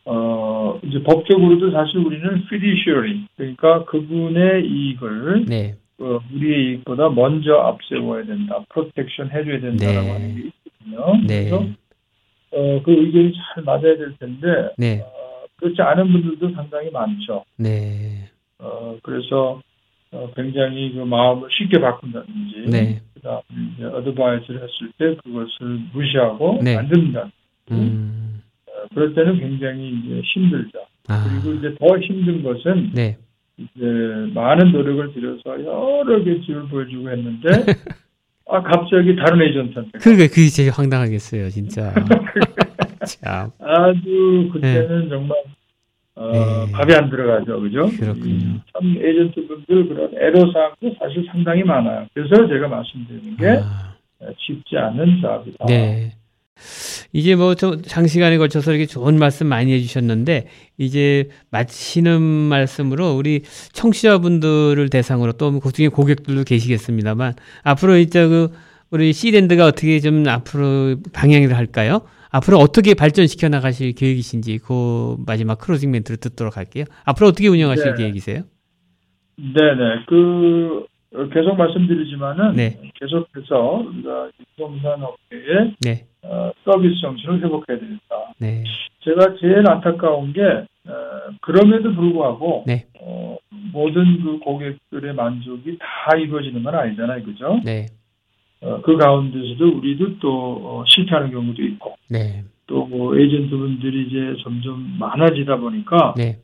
어, 이제 법적으로도 사실 우리는 fiduciary 그러니까 그분의 이익을 네. 어, 우리의 이익보다 먼저 앞세워야 된다, 프로텍션 해줘야 된다라고 네. 하는 게 있거든요. 네. 그래서 어, 그 의견이 잘 맞아야 될 텐데 네. 어, 그렇지 않은 분들도 상당히 많죠. 네. 어, 그래서 어, 굉장히 그 마음을 쉽게 바꾼다든지, 네. 그다음 이제 어드바이스를 했을 때 그것을 무시하고 네. 안 듣는다. 음. 어, 그럴 때는 굉장히 이제 힘들죠. 아. 그리고 이제 더 힘든 것은 네. 이제 많은 노력을 들여서 여러 개 집을 보여주고 했는데 아 갑자기 다른 에이전트한테 그러니까 그게 제일 황당하겠어요, 진짜. 참. 아주 그때는 정말 어, 네. 밥이 안 들어가죠, 그죠? 그렇군요. 이참 에이전트 분들 그런 애로 사항도 사실 상당히 많아요. 그래서 제가 말씀드리는 게 아. 쉽지 않은 작업이다. 네. 이제 뭐 좀 장시간에 걸쳐서 이렇게 좋은 말씀 많이 해주셨는데 이제 마치는 말씀으로 우리 청취자분들을 대상으로 또 그중에 고객들도 계시겠습니다만 앞으로 이제 그 우리 시랜드가 어떻게 좀 앞으로 방향을 할까요? 앞으로 어떻게 발전시켜 나가실 계획이신지 그 마지막 크로징 멘트를 듣도록 할게요. 앞으로 어떻게 운영하실 네. 계획이세요? 네네. 그 어, 계속 말씀드리지만은 네. 계속해서 우리가 이 부동산 업계의 네, 어, 서비스 정신을 회복해야 되겠다. 네, 제가 제일 안타까운 게 어, 그럼에도 불구하고 네. 어, 모든 그 고객들의 만족이 다 이루어지는 건 아니잖아요, 그죠? 네, 어, 그 가운데서도 우리도 또 어, 실패하는 경우도 있고 네, 또뭐 에이전트 분들이 이제 점점 많아지다 보니까 네,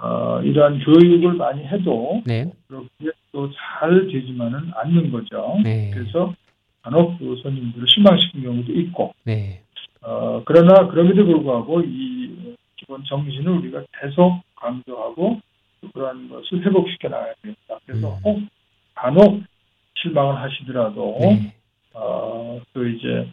어, 이러한 교육을 많이 해도 네, 그렇게 또 잘 되지만은 않는 거죠. 네, 그래서 간혹 그 손님들을 실망시킨 경우도 있고 네, 어, 그러나 그럼에도 불구하고 이 기본 정신을 우리가 계속 강조하고 또 그러한 것을 회복시켜 나가야 되겠다. 그래서 음. 혹 간혹 실망을 하시더라도 네, 어, 또 이제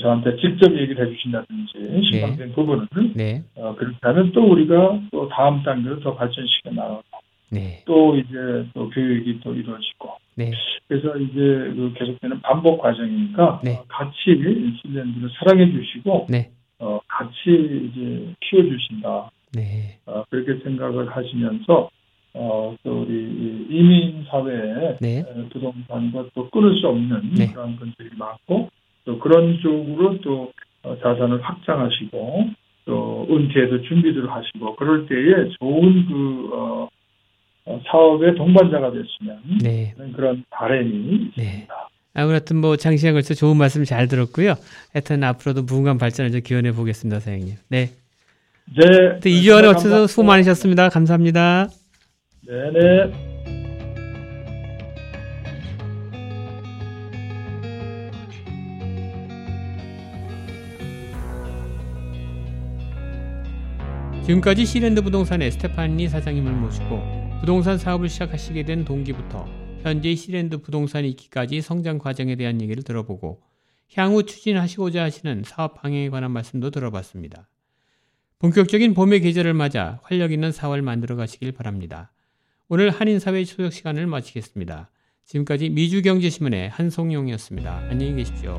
저한테 직접 얘기를 해주신다든지 실망된 부분을 네, 어, 그렇게 하면 또 우리가 또 다음 단계로 더 발전시켜 나가고 네, 또 이제 또 교육이 또 이루어지고 네. 그래서 이제 그 계속되는 반복 과정이니까 네. 어, 같이 실랜드를 사랑해 주시고 네. 어, 같이 이제 키워 주신다 네. 어, 그렇게 생각을 하시면서 어, 또 우리 이 이민 사회에 네. 에, 부동산과 또 끊을 수 없는 네. 그런 분들이 많고 또 그런 쪽으로 또 어, 자산을 확장하시고 또 은퇴에도 준비를 하시고 그럴 때에 좋은 그 어, 어, 사업의 동반자가 됐으면 네. 그런 바람이 네. 있습니다. 아무튼 뭐 장시간 걸쳐 좋은 말씀 잘 들었고요. 하여튼 앞으로도 무궁한 발전을 좀 기원해 보겠습니다, 사장님. 네. 네. 2주간에 걸쳐서 수고 많으셨습니다. 감사합니다. 네네. 지금까지 시랜드 부동산의 스테파니 사장님을 모시고 부동산 사업을 시작하시게 된 동기부터 현재 시랜드 부동산이 있기까지 성장 과정에 대한 얘기를 들어보고 향후 추진하시고자 하시는 사업 방향에 관한 말씀도 들어봤습니다. 본격적인 봄의 계절을 맞아 활력 있는 4월 만들어 가시길 바랍니다. 오늘 한인사회 초역 시간을 마치겠습니다. 지금까지 미주경제신문의 한송용이었습니다. 안녕히 계십시오.